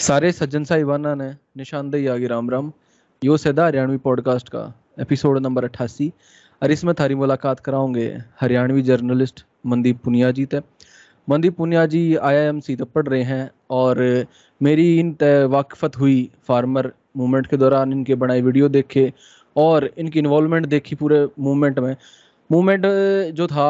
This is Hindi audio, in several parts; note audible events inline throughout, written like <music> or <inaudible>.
सारे सज्जन साहिबाना ने निशानदेही आगे राम राम। यो सदा हरियाणवी पॉडकास्ट का एपिसोड नंबर अट्ठासी और इसमें थारी मुलाकात कराओगे हरियाणवी जर्नलिस्ट मनदीप पुनिया जी ते। Mandeep Punia ji I I M C तक पढ़ रहे हैं और मेरी इन तय वाकफत हुई फार्मर मूवमेंट के दौरान इनके बनाई वीडियो देखे और इनकी इन्वॉलमेंट देखी पूरे मूवमेंट में। मूवमेंट जो था,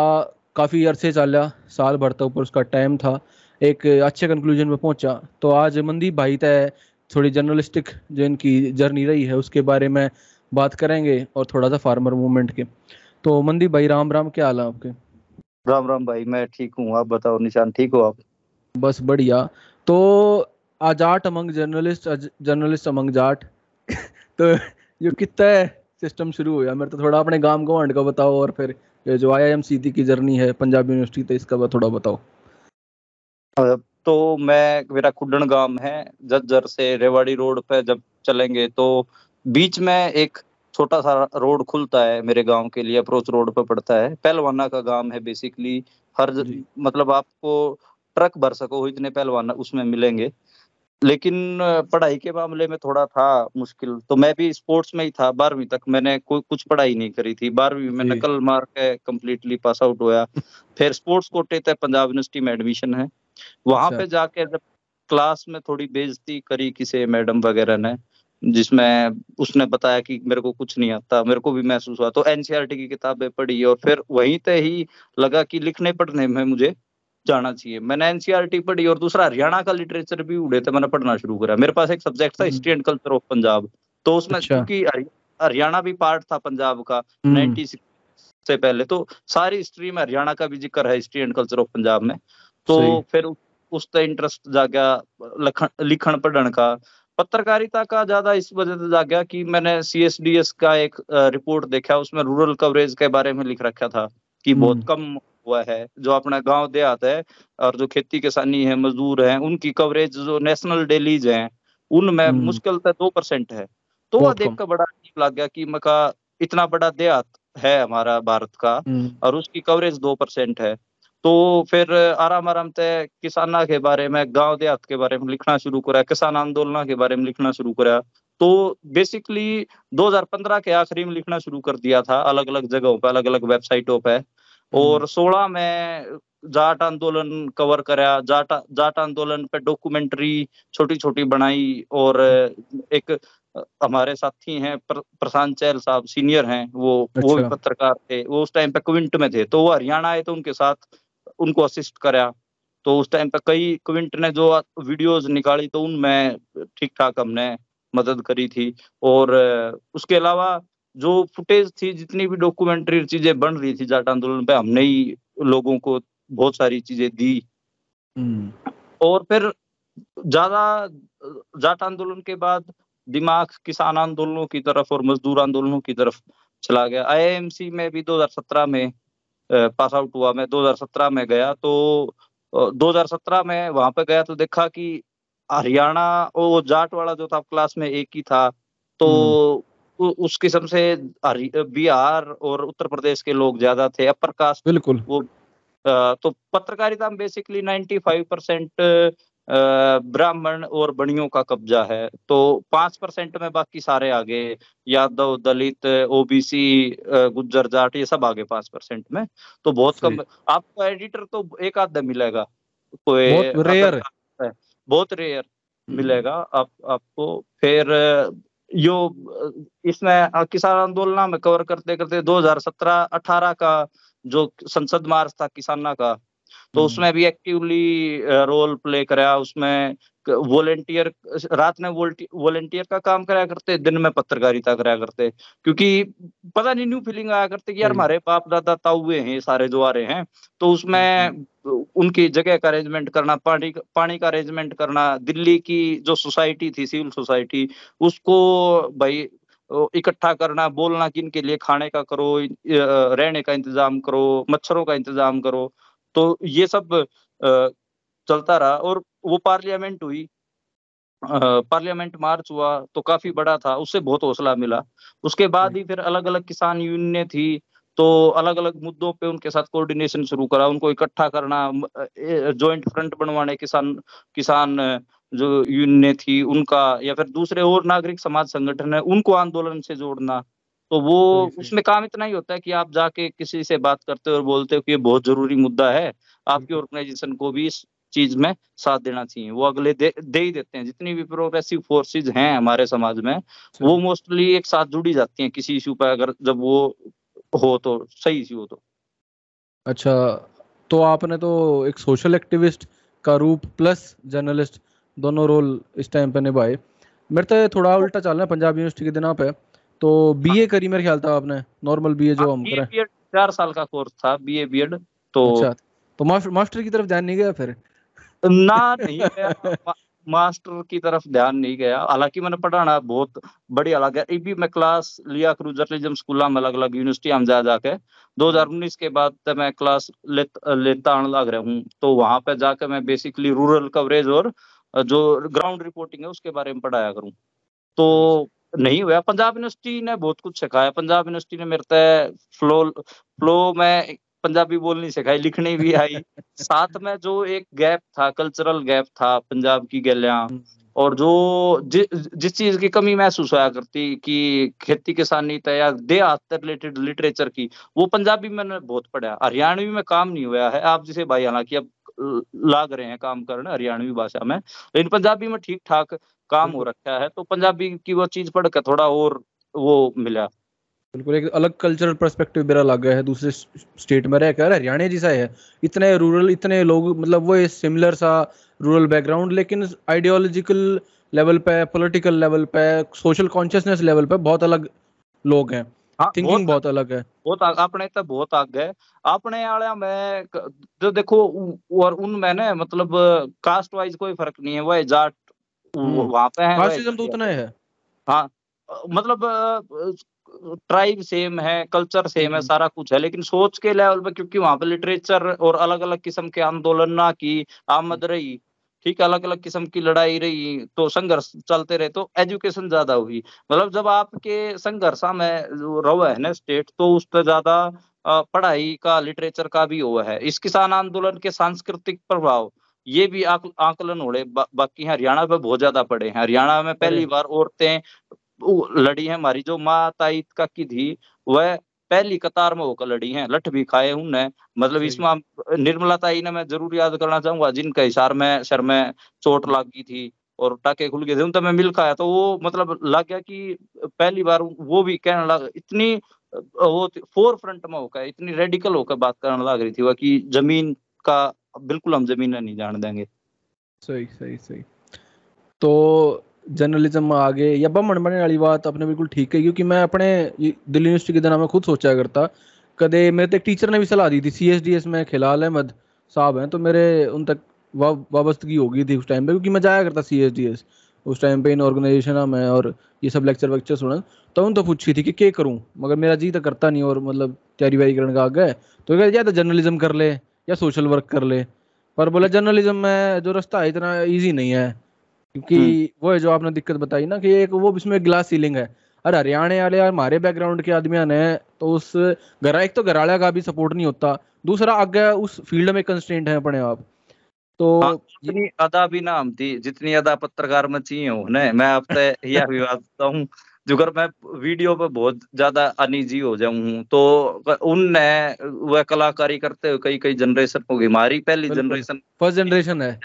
काफ़ी अरसे चाल साल भर तक ऊपर उसका टाइम था। एक अच्छे कंक्लूजन में पहुँचा। तो आज मनदीप भाई तय थोड़ी जर्नलिस्टिक जो इनकी जर्नी रही है उसके बारे में बात करेंगे और थोड़ा सा फार्मर मूवमेंट के। तो मनदीप भाई राम राम क्या हाल है आपके? राम राम भाई मैं ठीक हूँ। आप बताओ निशान ठीक हो आप? बस बढ़िया। तो आजाट among journalist journalist among Jat. <laughs> तो ये कितना है सिस्टम शुरू हुआ मेरे तो थोड़ा अपने गाँव गवांड का बताओ और फिर जो आई आई एम की जर्नी है पंजाब यूनिवर्सिटी तो इसका थोड़ा बताओ। तो मैं मेरा कुडन गाँव है जज्जर से रेवाड़ी रोड पे जब चलेंगे तो बीच में एक छोटा सा रोड खुलता है मेरे गाँव के लिए अप्रोच रोड पे पड़ता है। पहलवाना का गाँव है बेसिकली हर मतलब आपको ट्रक भर सको इतने पहलवाना उसमें मिलेंगे। लेकिन पढ़ाई के मामले में थोड़ा था मुश्किल तो मैं भी स्पोर्ट्स में ही था। बारहवीं तक मैंने कोई कुछ पढ़ाई नहीं करी थी। बारहवीं में नकल मार के कम्प्लीटली पास आउट हुआ फिर स्पोर्ट्स कोटे तक पंजाब यूनिवर्सिटी में एडमिशन है। वहाँ पे अच्छा। जाके जब क्लास में थोड़ी बेइज्जती करी किसी मैडम वगैरह ने जिसमें उसने बताया कि मेरे को कुछ नहीं आता मेरे को भी महसूस हुआ तो एनसीईआरटी की किताबें पढ़ी और फिर वहीं ते ही लगा कि लिखने पढ़ने में मुझे जाना चाहिए मैंने एनसीईआरटी पढ़ी और दूसरा हरियाणा का लिटरेचर भी उड़े थे मैंने पढ़ना शुरू करा मेरे पास एक सब्जेक्ट था history and culture of Punjab तो उसमें अच्छा। क्योंकि हरियाणा भी पार्ट था पंजाब का नाइनटी हम्म। से पहले तो सारी हिस्ट्री में हरियाणा का भी ज़िक्र है history and culture of Punjab में तो फिर उस पर इंटरेस्ट जागा लिखण पढ़न का पत्रकारिता का ज़्यादा इस वजह से जागा कि मैंने सी एस डी एस का एक रिपोर्ट देखा उसमें रूरल कवरेज के बारे में लिख रखा था कि बहुत हम्म। कम हुआ है जो अपना गाँव देहात है और जो खेती किसानी है मजदूर है उनकी कवरेज जो नेशनल डेलीज है उनमें हम्म। मुश्किल से दो परसेंट है तो वह देख कर बड़ा अजीब लग गया कि मका इतना बड़ा देहात है हमारा भारत का हम्म। और उसकी कवरेज दो परसेंट है तो फिर आराम आराम से किसाना के बारे में गाँव देहात के बारे में लिखना शुरू करा किसान आंदोलन के बारे में लिखना शुरू करा तो बेसिकली 2015 के आखिरी में लिखना शुरू कर दिया था अलग अलग जगहों पर अलग अलग वेबसाइटों पर और 16 हम्म। में जाट आंदोलन कवर करा जाट जाट आंदोलन पे डॉक्यूमेंट्री छोटी छोटी बनाई और एक हमारे साथी हैं प्र, प्रशांत चैल साहब सीनियर हैं वो अच्छा। वो भी अच्छा। पत्रकार थे वो उस टाइम पे क्विंट में थे तो वो हरियाणा आए तो उनके साथ उनको असिस्ट कराया तो उस टाइम पे कई क्विंट ने जो वीडियोस निकाली तो उनमें ठीक ठाक हमने मदद करी थी। और उसके अलावा जो फुटेज थी जितनी भी डॉक्यूमेंट्री चीज़ें बन रही थी जाट आंदोलन पे हमने ही लोगों को बहुत सारी चीज़ें दी। हम्म। और फिर ज़्यादा जाट आंदोलन के बाद दिमाग किसान आंदोलनों की तरफ़ और मजदूर आंदोलनों की तरफ़ चला गया। आईएमसी में भी 2017 में पास आउट हुआ मैं 2017 में गया तो 2017 में वहाँ पे गया तो देखा कि हरियाणा वो जाट वाला जो था क्लास में एक ही था तो हम्म। उस किस्म से बिहार और उत्तर प्रदेश के लोग ज़्यादा थे अपर कास्ट बिल्कुल वो तो पत्रकारिता में बेसिकली 95 परसेंट ब्राह्मण और बणियों का कब्जा है। तो पाँच परसेंट में बाकी सारे आगे यादव दलित ओबीसी गुज्जर जाट ये सब आगे पाँच परसेंट में। तो बहुत कम आपको एडिटर तो एक आधा मिलेगा। कोई बहुत रेयर बहुत रेयर हम्म। मिलेगा आप आपको। फिर यो इसमें किसान आंदोलन में कवर करते करते 2017-18 का जो संसद मार्च था किसाना का तो हम्म। उसमें भी एक्टिवली रोल प्ले कराया उसमें वॉलेंटियर रात में वॉलेंटियर का काम कराया करते दिन में पत्रकारिता कराया करते क्योंकि पता नहीं न्यू फीलिंग आया करते कि यार हमारे बाप दादा ताउए हैं सारे जो आ रहे हैं तो उसमें हम्म। उनकी जगह का अरेंजमेंट करना पानी पानी का अरेंजमेंट करना दिल्ली की जो सोसाइटी थी सिविल सोसाइटी उसको भाई इकट्ठा करना बोलना किन इनके लिए खाने का करो रहने का इंतज़ाम करो मच्छरों का इंतज़ाम करो तो ये सब चलता रहा और वो पार्लियामेंट हुई। पार्लियामेंट मार्च हुआ तो काफ़ी बड़ा था, उससे बहुत हौसला मिला। उसके बाद ही फिर अलग अलग किसान यूनियन थी तो अलग अलग मुद्दों पे उनके साथ कोऑर्डिनेशन शुरू करा, उनको इकट्ठा करना जॉइंट फ्रंट बनवाने किसान किसान जो यूनियन थी उनका, या फिर दूसरे और नागरिक समाज संगठन है, उनको आंदोलन से जोड़ना तो वो। उसमें काम इतना ही होता है कि आप जाके किसी से बात करते हो और बोलते हो कि ये बहुत ज़रूरी मुद्दा है आपकी ऑर्गेनाइजेशन को भी इस चीज़ में साथ देना चाहिए। वो अगले दे, दे ही देते हैं। जितनी भी प्रोग्रेसिव फोर्सेज हैं हमारे समाज में वो मोस्टली एक साथ जुड़ी जाती हैं किसी इशू पर। अगर जब वो हो तो सही इशू हो तो। अच्छा तो आपने तो एक सोशल एक्टिविस्ट का रूप प्लस जर्नलिस्ट दोनों रोल इस टाइम पे निभाए। मेरे तो थोड़ा उल्टा चल रहा है पंजाब यूनिवर्सिटी के दिनों पे। तो बीए करी मेरे ख्याल था आपने नॉर्मल बीए जो हम करें। चार साल का कोर्स था बीए बीएड तो अच्छा तो मास्टर मास्टर की तरफ़ ध्यान नहीं गया फिर? ना नहीं गया। मास्टर की तरफ़ ध्यान नहीं गया। हालाँकि मैंने पढ़ाना बहुत बढ़िया लगा। ये भी मैं क्लास लिया करूँ जर्नलिज्म स्कूल में अलग अलग यूनिवर्सिटी हम जा जाके 2019 के बाद तो मैं क्लास ले, लेता आने लग रहा हूँ। तो वहाँ पे जाकर मैं बेसिकली रूरल कवरेज और जो ग्राउंड रिपोर्टिंग है उसके बारे में पढ़ाया करूँ। तो नहीं हुआ पंजाब यूनिवर्सिटी ने बहुत कुछ सिखाया। पंजाब यूनिवर्सिटी ने मेरे से फ्लो फ्लो में पंजाबी बोलनी सिखाई लिखनी भी आई। <laughs> साथ में जो एक गैप था कल्चरल गैप था पंजाब की गलियाँ हम्म, और जो जि, जिस चीज़ की कमी महसूस होया करती कि खेती किसानी तय या देहात रिलेटेड लिटरेचर की वो पंजाबी में मैंने बहुत पढ़ा हरियाणवी में काम नहीं हुआ है। आप जिसे भाई हालाँकि अब लाग रहे हैं काम करने हरियाणवी भाषा में लेकिन पंजाबी में ठीक ठाक काम हो रखा है तो पंजाबी की वो चीज़ पढ़ के थोड़ा और वो मिला। बिल्कुल एक अलग कल्चरल पर्सपेक्टिव मेरा लग गया है दूसरे स्टेट में रहकर हरियाणा जैसा है। इतने रूरल इतने लोग मतलब वो सिमिलर सा रूरल बैकग्राउंड लेकिन आइडियोलॉजिकल लेवल पे पॉलिटिकल लेवल पे सोशल कॉन्शियसनेस लेवल पे बहुत अलग लोग हैं। हाँ थिंकिंग बहुत बहुत अलग है। बहुत अपने तो बहुत आगे है। अपने वाले में जो देखो और उनमें ना मतलब कास्ट वाइज कोई फ़र्क नहीं है वह जाट। वहाँ पे है कास्टिज्म तो उतना है हाँ। मतलब ट्राइब सेम है कल्चर सेम है हम्म। सारा कुछ है लेकिन सोच के लेवल पे क्योंकि वहाँ पे लिटरेचर और अलग अलग किस्म के आंदोलन ना की आमद रही ठीक है अलग अलग किस्म की लड़ाई रही तो संघर्ष चलते रहे तो एजुकेशन ज़्यादा हुई। मतलब जब आपके संघर्ष में जो रहो है ना स्टेट तो उस पर ज़्यादा पढ़ाई का लिटरेचर का भी हुआ है। इस किसान आंदोलन के सांस्कृतिक प्रभाव ये भी आक, आकलन हो रहे बा, बाकी हरियाणा पे बहुत ज़्यादा पड़े हैं। हरियाणा में पहली बार औरतें लड़ी है हमारी जो माँ ताई का की थी वह पहली कतार में होकर लड़ी हैं लठ भी खाए उनने। मतलब इसमें निर्मला ताई ने मैं ज़रूर याद करना चाहूँगा जिनका हिसार में सर में चोट लग गई थी और टाके खुल गए थे उन तो मैं मिल खाया तो वो मतलब लग गया कि पहली बार वो भी कहने लगा इतनी वो फोर फ्रंट में होकर इतनी रेडिकल होकर बात करने लग रही थी वह कि ज़मीन का बिल्कुल हम ज़मीन नहीं जान देंगे। सही सही सही। तो जर्नलिज्म आगे, या बमन बनने वाली बात आपने बिल्कुल ठीक है क्योंकि मैं अपने दिल्ली यूनिवर्सिटी के दिनों में खुद सोचा करता। कदे मेरे तो एक टीचर ने भी सलाह दी थी सी एस डी एस में खिलाल अहमद साहब हैं तो मेरे उन तक वाबस्तगी हो गई थी उस टाइम पे, क्योंकि मैं जाया करता सी एस डी एस उस टाइम पे इन ऑर्गेनाइजेशन में और ये सब लेक्चर वेक्चर सुन। तो उन तो पूछी थी कि क्या करूँ? मगर मेरा जी तो करता नहीं और मतलब तैयारी वारी करने का आगे तो कहते या तो जर्नलिज्म कर ले या सोशल वर्क कर ले। पर बोला जर्नलिज्म में जो रास्ता है इतना इजी नहीं है। क्योंकि वो है जो आपने दिक्कत बताई ना कि एक वो इसमें ग्लास सीलिंग है। अरे हरियाणा वाले यार हमारे बैकग्राउंड के आदमी ने तो उस घर एक तो घराड़ा का भी सपोर्ट नहीं होता। दूसरा आगे उस फ़ील्ड में कंस्टेंट है अपने आप। तो हाँ, जितनी अदा भी ना हम थी जितनी अदा पत्रकार में चाहिए हो मैं तक यह बात हूँ। अगर मैं वीडियो पे बहुत ज़्यादा अनिजी हो जाऊँ तो उनने वह कलाकारी करते हुए कई कई जनरेशन हो गई। हमारी पहली जनरेशन फ़र्स्ट जनरेशन है।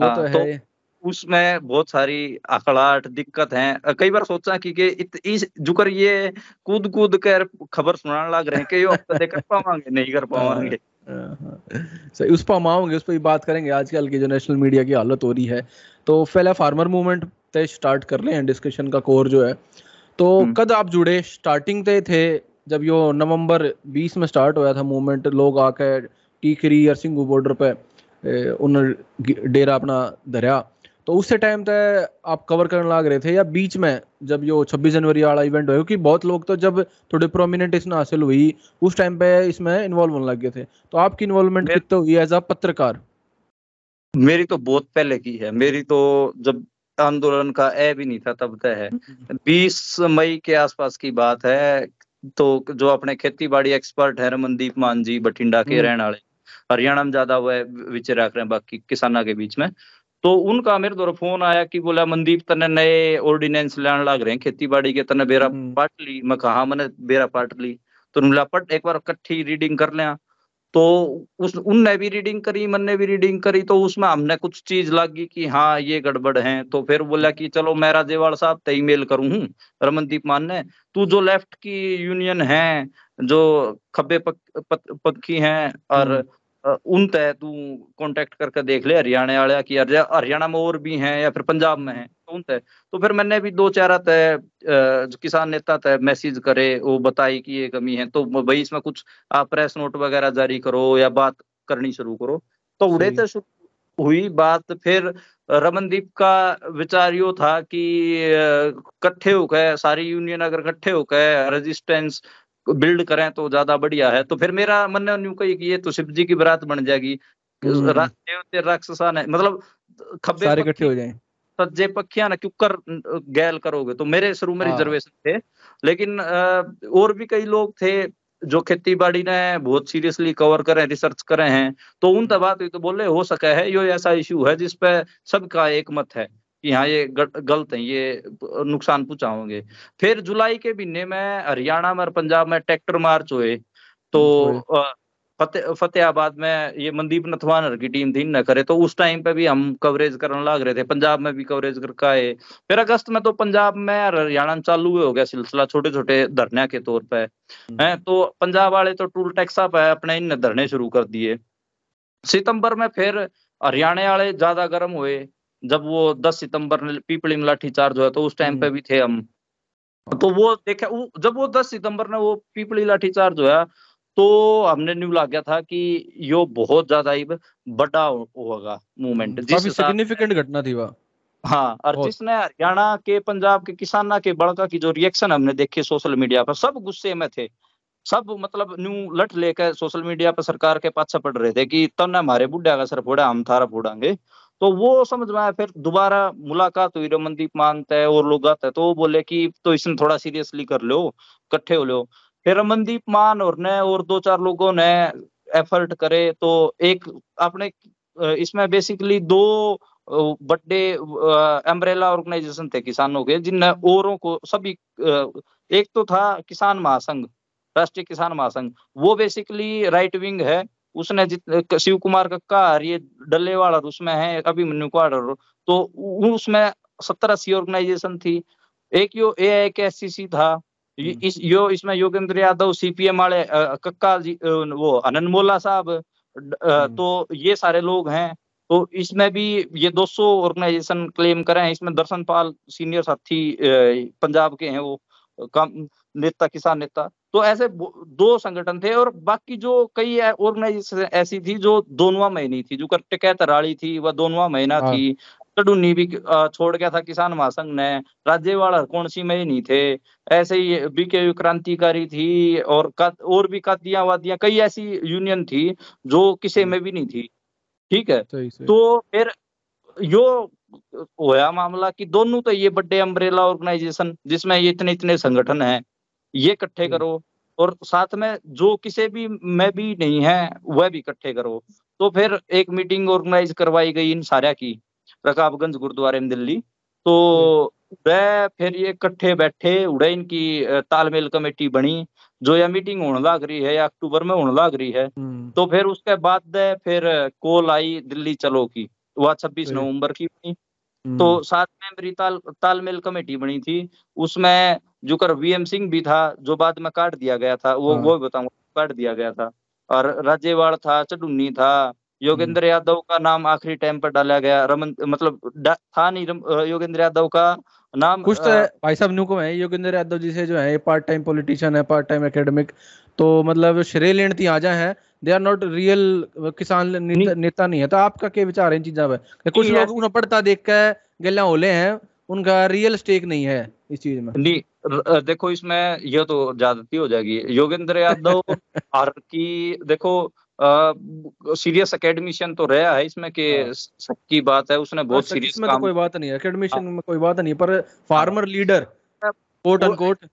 वो हाँ, तो तो- है उसमें बहुत सारी अखड़ाहट दिक्कत है। कई बार सोचा कि, कि इत, इस जुकर ये कूद कूद कर खबर सुनाने लग रहे हैं कि यो हफ़्ते कर पावांगे नहीं कर पावांगे। हाँ, हाँ। सही उस पर हम आएँगे उस पर बात करेंगे। आजकल की जो नेशनल मीडिया की हालत हो रही है तो पहले फार्मर मूवमेंट तय स्टार्ट कर लें डिस्कशन का कोर जो है। तो हम्म। कद आप जुड़े? स्टार्टिंग तय थे जब यो नवंबर 20 में स्टार्ट हुआ था मूवमेंट लोग आके टीकरी और सिंगू बॉर्डर पे उन डेरा अपना धरिया। तो उससे टाइम तक आप कवर करने लग रहे थे या बीच में जब यो 26 जनवरी वाला इवेंट हुआ क्योंकि बहुत लोग तो जब थोड़े प्रोमिनेंट इसमें हासिल हुई उस टाइम पे इसमें इन्वॉल्व होने लग गए थे। तो आपकी इन्वॉल्वमेंट कितने हुई एज अ पत्रकार? मेरी तो बहुत पहले की है। मेरी तो जब आंदोलन का ए भी नहीं था तब तक है। बीस मई के आसपास की बात है तो जो अपने खेती बाड़ी एक्सपर्ट है रमनदीप मान जी बठिंडा के हम्म। रहने वाले हरियाणा में ज़्यादा वह विचर रख रहे हैं बाकी किसाना के बीच में। तो उनका मेरे द्वारा फ़ोन आया कि बोला मनदीप तने नए ऑर्डिनेंस लाने लग रहे हैं खेती बाड़ी के तने बेरा हम्म। पाट ली। मैं कहा "हाँ, मैंने बेरा पाट ली। तो बोला पट एक बार इकट्ठी रीडिंग कर लें तो उस उनने भी रीडिंग करी मैंने भी रीडिंग करी तो उसमें हमने कुछ चीज़ लगी कि हाँ ये गड़बड़ है तो फिर बोला कि चलो मैं राजेवाल साहब ते मेल करूँ हूँ रमनदीप मान ने तू जो लेफ़्ट की यूनियन है जो खब्बे पक, पक, पक्की हैं और हम्म। उन तय तू कांटेक्ट करके देख ले हरियाणा वाले की हरिया- हरियाणा में और भी हैं या फिर पंजाब में हैं तो उन तय तो फिर मैंने भी दो चार तय किसान नेता तय मैसेज करे वो बताई कि ये कमी है तो भाई इसमें कुछ आप प्रेस नोट वगैरह जारी करो या बात करनी शुरू करो। तो उड़े। तो हुई बात फिर रमनदीप का विचार यो था कि इकट्ठे होकर सारी यूनियन अगर इकट्ठे होकर रेजिस्टेंस बिल्ड करें तो ज़्यादा बढ़िया है। तो फिर मेरा मन ने यूँ कही कि ये तो शिव जी की बरात बन जाएगी। हम्म। रा- देवते राक्षसा ने मतलब खब्बे सारे इकट्ठे हो जाएँ। सज्जे पक्षियाँ ना क्यों कर गैल करोगे। तो मेरे शुरू में हाँ। रिजर्वेशन थे। लेकिन और भी कई लोग थे जो खेती बाड़ी ने बहुत सीरियसली कवर करें रिसर्च करे हैं। तो उन बात हुई तो बोले हो सका है यो ऐसा इशू है जिसपे सबका एक मत है कि हाँ ये गलत है ये नुकसान पहुंचाओगे। फिर जुलाई के महीने में हरियाणा में और पंजाब में ट्रैक्टर मार्च हुए। तो फतेह फतेहाबाद में ये मनदीप नथवानर की टीम थी न करे तो उस टाइम पे भी हम कवरेज करने लग रहे थे पंजाब में भी कवरेज करके आए। फिर अगस्त में तो पंजाब में और हरियाणा में चालू हो गया सिलसिला छोटे छोटे धरने के तौर पे। हैं तो पंजाब वाले तो टूल टैक्सा पे अपने इन धरने शुरू कर दिए। सितंबर में फिर हरियाणा वाले ज़्यादा गर्म हुए जब वो 10 सितंबर ने पीपली में लाठीचार्ज हुआ तो उस टाइम पे भी थे हम। तो वो देखा जब वो 10 सितंबर ने वो पीपली लाठीचार्ज हुआ तो हमने न्यू लग गया था कि यो बहुत ज़्यादा ही बड़ा होगा मूवमेंट जिस हम्म, हिसाब सिग्निफिकेंट घटना थी वह। हाँ और जिसने हरियाणा के पंजाब के किसाना के बड़का की जो रिएक्शन हमने देखे सोशल मीडिया पर सब गुस्से में थे। सब मतलब न्यू लट लेकर सोशल मीडिया पर सरकार के पास पड़ रहे थे कि तब हमारे बुढ़ा का सर फोड़ा हम थारा फोड़ांगे। तो वो समझ में आया फिर दोबारा मुलाकात हुई रमनदीप मानते है और लोग आते हैं तो वो बोले कि तो इसने थोड़ा सीरियसली कर लो इकट्ठे हो लो। फिर रमनदीप मान और ने और दो चार लोगों ने एफर्ट करे तो एक अपने इसमें बेसिकली दो बड़े एम्ब्रेला ऑर्गेनाइजेशन थे किसानों के, जिनने औरों को सभी एक तो था किसान महासंघ, राष्ट्रीय किसान महासंघ, वो बेसिकली राइट विंग है, उसने जित शिव कुमार कक्का ये डल्लेवाड़ और उसमें है अभिमन्यु कुमार और तो उसमें सत्तर अस्सी ऑर्गेनाइजेशन थी, एक यो ए था। इस यो इसमें योगेंद्र यादव सीपीएम वाले कक्का जी वो आनंद मोला साहब हम्म। तो ये सारे लोग हैं। तो इसमें भी ये 200 ऑर्गेनाइजेशन क्लेम करे। हैं इसमें दर्शन पाल सीनियर साथी पंजाब के हैं वो काम नेता किसान नेता। तो ऐसे दो संगठन थे और बाकी जो कई ऑर्गेनाइजेशन ऐसी थी जो दोनवा महीनी थी जो टिकैत राड़ी थी वह दोनवा महीना हाँ। थी। चडुन्नी भी छोड़ गया था किसान महासंघ ने। राज्यवाड़ा कौन सी में ही नहीं थे? ऐसे ही बीके क्रांतिकारी थी और का, और भी कादियाँ वादियाँ कई ऐसी यूनियन थी जो किसी में भी नहीं थी। ठीक है? सही सही। तो फिर यो होया मामला कि दोनों तो ये बड़े अम्ब्रेला ऑर्गेनाइजेशन जिसमें ये इतने इतने संगठन हैं ये इकट्ठे हम्म। करो और साथ में जो किसी भी में भी नहीं है वह भी इकट्ठे करो। तो फिर एक मीटिंग ऑर्गेनाइज करवाई गई इन सारे की। रकाबगंज गुरुद्वारे में दिल्ली। तो वह फिर ये इकट्ठे बैठे उड़े इनकी तालमेल कमेटी बनी जो यह मीटिंग होने लग रही है या अक्टूबर में होने लग रही है। हम्म, तो फिर उसके बाद दे फिर कॉल आई दिल्ली चलो की। वह छब्बीस। नवंबर की बनी। हम्म, तो सात मेंबरी ताल तालमेल कमेटी बनी थी। उसमें जो कर वीएम सिंह भी था जो बाद में काट दिया गया था वो हाँ। वो बताऊँगा काट दिया गया था। और राजेवाड़ था चडुन्नी था योगेंद्र यादव का नाम आखिरी टाइम पर डाला गया। रमन मतलब था नहीं योगेंद्र यादव का नाम कुछ तो भाई साहब न्यू को है योगेंद्र यादव जी से जो है पार्ट टाइम पॉलिटिशियन है पार्ट टाइम एकेडमिक तो मतलब श्रेय लेन थी आजा है। दे आर नॉट रियल किसान नेता, नेता नहीं है। तो आपका क्या विचार है इन चीज़ों पे? कि कुछ लोग उन्हें पढ़ता देख के गला होले हैं उनका रियल स्टेक नहीं है इस चीज़ में। नहीं देखो इसमें यह तो ज्यादती हो जाएगी। योगेंद्र यादव <laughs> की देखो सीरियस एकेडमिशियन तो रहा है इसमें कि हाँ। स- की बात है उसने बहुत अच्छा, सीरियस तो काम कोई बात नहीं है एकेडमिशियन में कोई बात नहीं पर फार्मर लीडर हाँ। कोट वो- अनकोट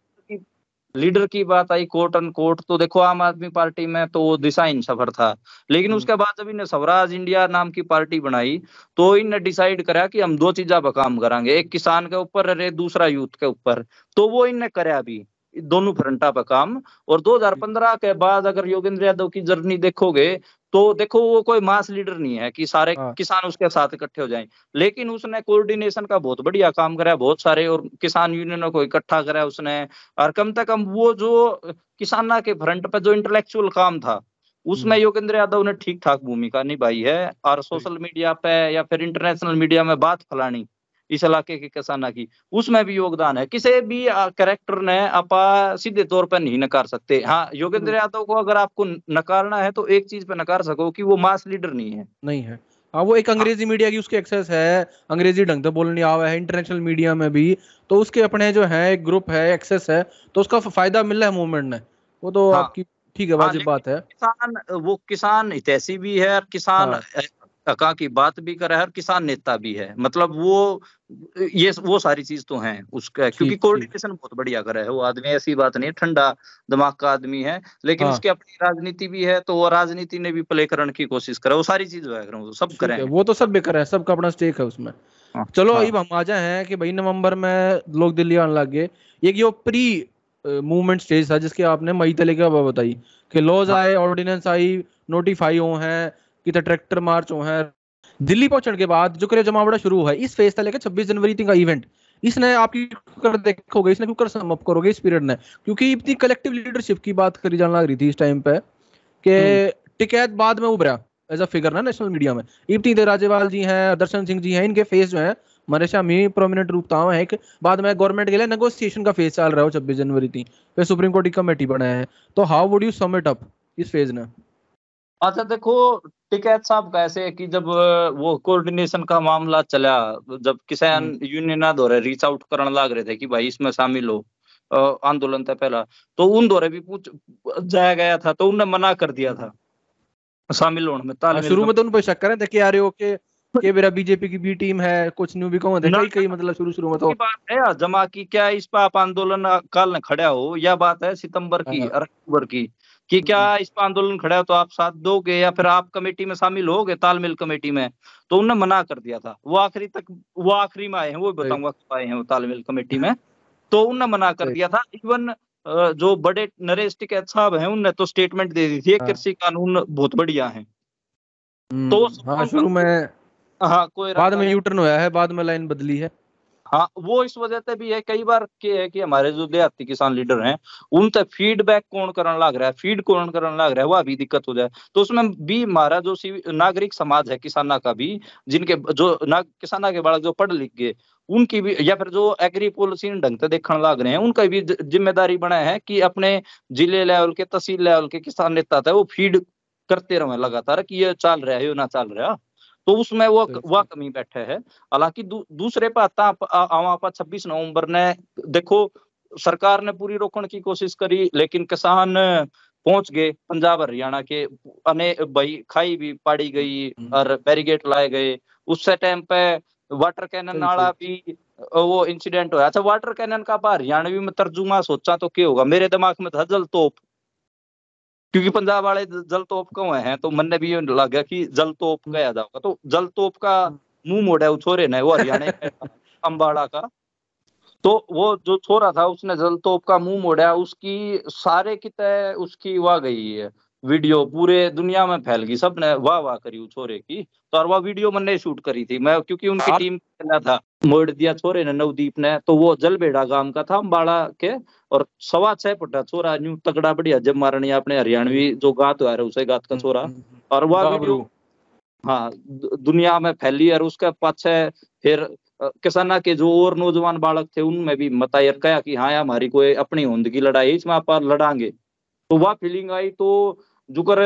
लीडर की बात आई कोट एंड कोट तो देखो आम आदमी पार्टी में तो वो दिशाहीन सफ़र था लेकिन हम्म। उसके बाद जब इन्हें स्वराज इंडिया नाम की पार्टी बनाई तो इन्हें डिसाइड करा कि हम दो चीजा पर काम करांगे एक किसान के ऊपर अरे दूसरा यूथ के ऊपर तो वो इन्हें कराया भी दोनों फ्रंटा पर काम। और 2015 के बाद अगर योगेंद्र यादव की जर्नी देखोगे तो देखो वो कोई मास लीडर नहीं है कि सारे हाँ। किसान उसके साथ इकट्ठे हो जाएँ। लेकिन उसने कोऑर्डिनेशन का बहुत बढ़िया काम करा बहुत सारे और किसान यूनियनों को इकट्ठा करा उसने। और कम से कम वो जो किसाना के फ्रंट पे जो इंटेलेक्चुअल काम था उसमें हम्म। योगेंद्र यादव ने ठीक ठाक भूमिका निभाई है। और सोशल मीडिया पे या फिर इंटरनेशनल मीडिया में बात फैलानी इस इलाके के किसाना की। उसमें भी योगदान है। किसी भी कैरेक्टर ने अपा सीधे तौर पर नहीं नकार सकते। हाँ योगेंद्र हम्म। यादव को अगर आपको नकारना है तो एक चीज़ पे नकार सको कि वो मास लीडर नहीं है। नहीं है। हाँ वो एक अंग्रेज़ी मीडिया की उसकी एक्सेस है। अंग्रेज़ी ढंग से बोलने आवा है इंटरनेशनल मीडिया में भी। तो उसके अपने जो है एक ग्रुप है एक्सेस है तो उसका फ़ायदा मिल रहा है मूवमेंट ने। वो तो हाँ। आपकी ठीक है हाँ, वाजिब बात है। किसान वो किसान हितैषी भी है किसान हाँ। हका की बात भी कर रहा है और किसान नेता भी है। मतलब वो ये वो सारी चीज़ तो है उसका क्योंकि कोऑर्डिनेशन बहुत बढ़िया कर रहा है। वो आदमी ऐसी बात नहीं है ठंडा दिमाग का आदमी है लेकिन हाँ। उसकी अपनी राजनीति भी है तो वो राजनीति ने भी प्ले करने की कोशिश करे। वो सारी चीज़ सब करें। वो तो सब भी बेकार है सबका अपना स्टेक है उसमें। हाँ, चलो हाँ। अब हम आ जाए हैं कि भाई नवंबर में लोग दिल्ली आने लग गए। एक ये प्री मूवमेंट स्टेज था जिसके आपने मई तले की बताई? कि लॉज हाँ। आए ऑर्डिनेंस आई नोटिफाई हो हैं कितने ट्रैक्टर मार्च हो हैं। दिल्ली पहुँचने के बाद जो करे जमावड़ा शुरू हुआ है इस फ़ेज़ से लेकर 26 जनवरी तक का इवेंट इसने आपकी कर देखोगे इसने क्यों सम अप करोगे इस पीरियड ने। क्योंकि इतनी कलेक्टिव लीडरशिप की बात करी जाने लग रही थी इस टाइम पे कि हम्म। टिकैत बाद में उभरा एज अ फिगर ना नेशनल मीडिया में। इब्ती दे राजेवाल जी हैं दर्शन सिंह जी हैं इनके फेस जो है हमारे शामी प्रोमिनेंट रूप था है। एक बाद में गवर्नमेंट के लिए नेगोशिएशन का फ़ेज़ चल रहा है छब्बीस जनवरी थी फिर सुप्रीम कोर्ट की कमेटी बनाया है। तो how would you sum it up इस फ़ेज़ ने? अच्छा देखो टिकैत साहब का ऐसे है कि जब अ, वो कोऑर्डिनेशन का मामला चला जब किसान हम्म। यूनियन दौरे रीच आउट करने लग रहे थे कि भाई इसमें शामिल हो अ, आंदोलन था पहला तो उन दौरे भी पूछ जाया गया था तो उनने मना कर दिया था शामिल होने में हाँ, तालमेल शुरू में में तो उन पर शक करें थे कि यार हो के कि मेरा बीजेपी की बी टीम है कुछ न्यू भी कहूँ थे ना, कई कई मतलब शुरू शुरू में तो की बात है जमा की क्या इस पर आप आंदोलन काल ने खड़ा हो या बात है सितंबर की हाँ। और अक्टूबर की कि क्या इस पर आंदोलन खड़ा हो तो आप साथ दोगे या फिर आप कमेटी में शामिल होगे तालमेल कमेटी में? तो उन्होंने मना कर दिया था। वो आखिरी तक वो आखिरी में आए हैं वो बताऊँगा कब आए हैं वो तालमेल कमेटी में। तो उन्होंने मना कर दिया था। इवन जो बड़े नरेश टिकैत साहब हैं उनने तो स्टेटमेंट दे दी थी हाँ। कृषि कानून बहुत बढ़िया है। हम्म, तो हाँ शुरू में हाँ कोई बाद में। यूटर्न हुआ है बाद में लाइन बदली है। हाँ वो इस वजह से भी है, कई बार के है कि हमारे जो देहाती किसान लीडर हैं, उन तक फीडबैक कौन करने लग रहा है फ़ीड कौन करने लग रहा है, वह भी दिक्कत हो जाए। तो उसमें भी हमारा जो नागरिक समाज है किसाना का भी, जिनके जो ना, किसाना के बालक जो पढ़ लिख गए, उनकी भी, या फिर जो एग्री पॉलिसी ढंग से देखने लग रहे हैं, उनका भी ज़िम्मेदारी बना है कि अपने ज़िले लेवल के, तहसील लेवल के किसान नेता थे वो फ़ीड करते रहे लगातार कि ये चल रहा है, ये ना चल रहा। तो उसमें वो वह कमी बैठे है। हालाँकि दू, दूसरे पे आता आवा छब्बीस नवंबर ने देखो सरकार ने पूरी रोकने की कोशिश करी लेकिन किसान पहुँच गए पंजाब हरियाणा के। अने भाई खाई भी पाड़ी गई हम्म। और बैरिगेट लाए गए। उससे टाइम पे वाटर कैनन नाला भी वो इंसिडेंट हुआ अच्छा वाटर कैनन का आप हरियाणवी में तर्जुमा सोचा तो क्या होगा? मेरे दिमाग में धजल तोप क्योंकि पंजाब वाले जल तोप का हुए हैं तो मन ने भी ये गया कि जल तोप कहा जाएगा तो जल तोप का मुँह मोड़ा है वो छोरे ने वो हरियाणा का <laughs> अम्बाड़ा का। तो वो जो छोरा था उसने जल तोप का मुँह मोड़ा उसकी सारे कितने उसकी वह गई है। वीडियो पूरे दुनिया में फैल गई सबने वाह वाह करी छोरे की। तो और वह वीडियो मैंने शूट करी थी मैं क्योंकि उनकी टीम खेला था मोड़ दिया छोरे ने नवदीप ने तो वो जलबेड़ा गाँव का था अम्बाड़ा के और सवा छह फुटा छोरा न्यू तगड़ा बढ़िया जब मारनी अपने हरियाणवी जो गात हुआ है उसे गात का छोरा। और वह वीडियो हाँ दुनिया में फैली और उसके पाछे फिर किसाना के जो और नौजवान बालक थे उनमें भी मतायर कहा कि हाँ हमारी कोई अपनी होंद की लड़ाई इसमें आप लड़ांगे। तो वह फीलिंग आई तो जुकर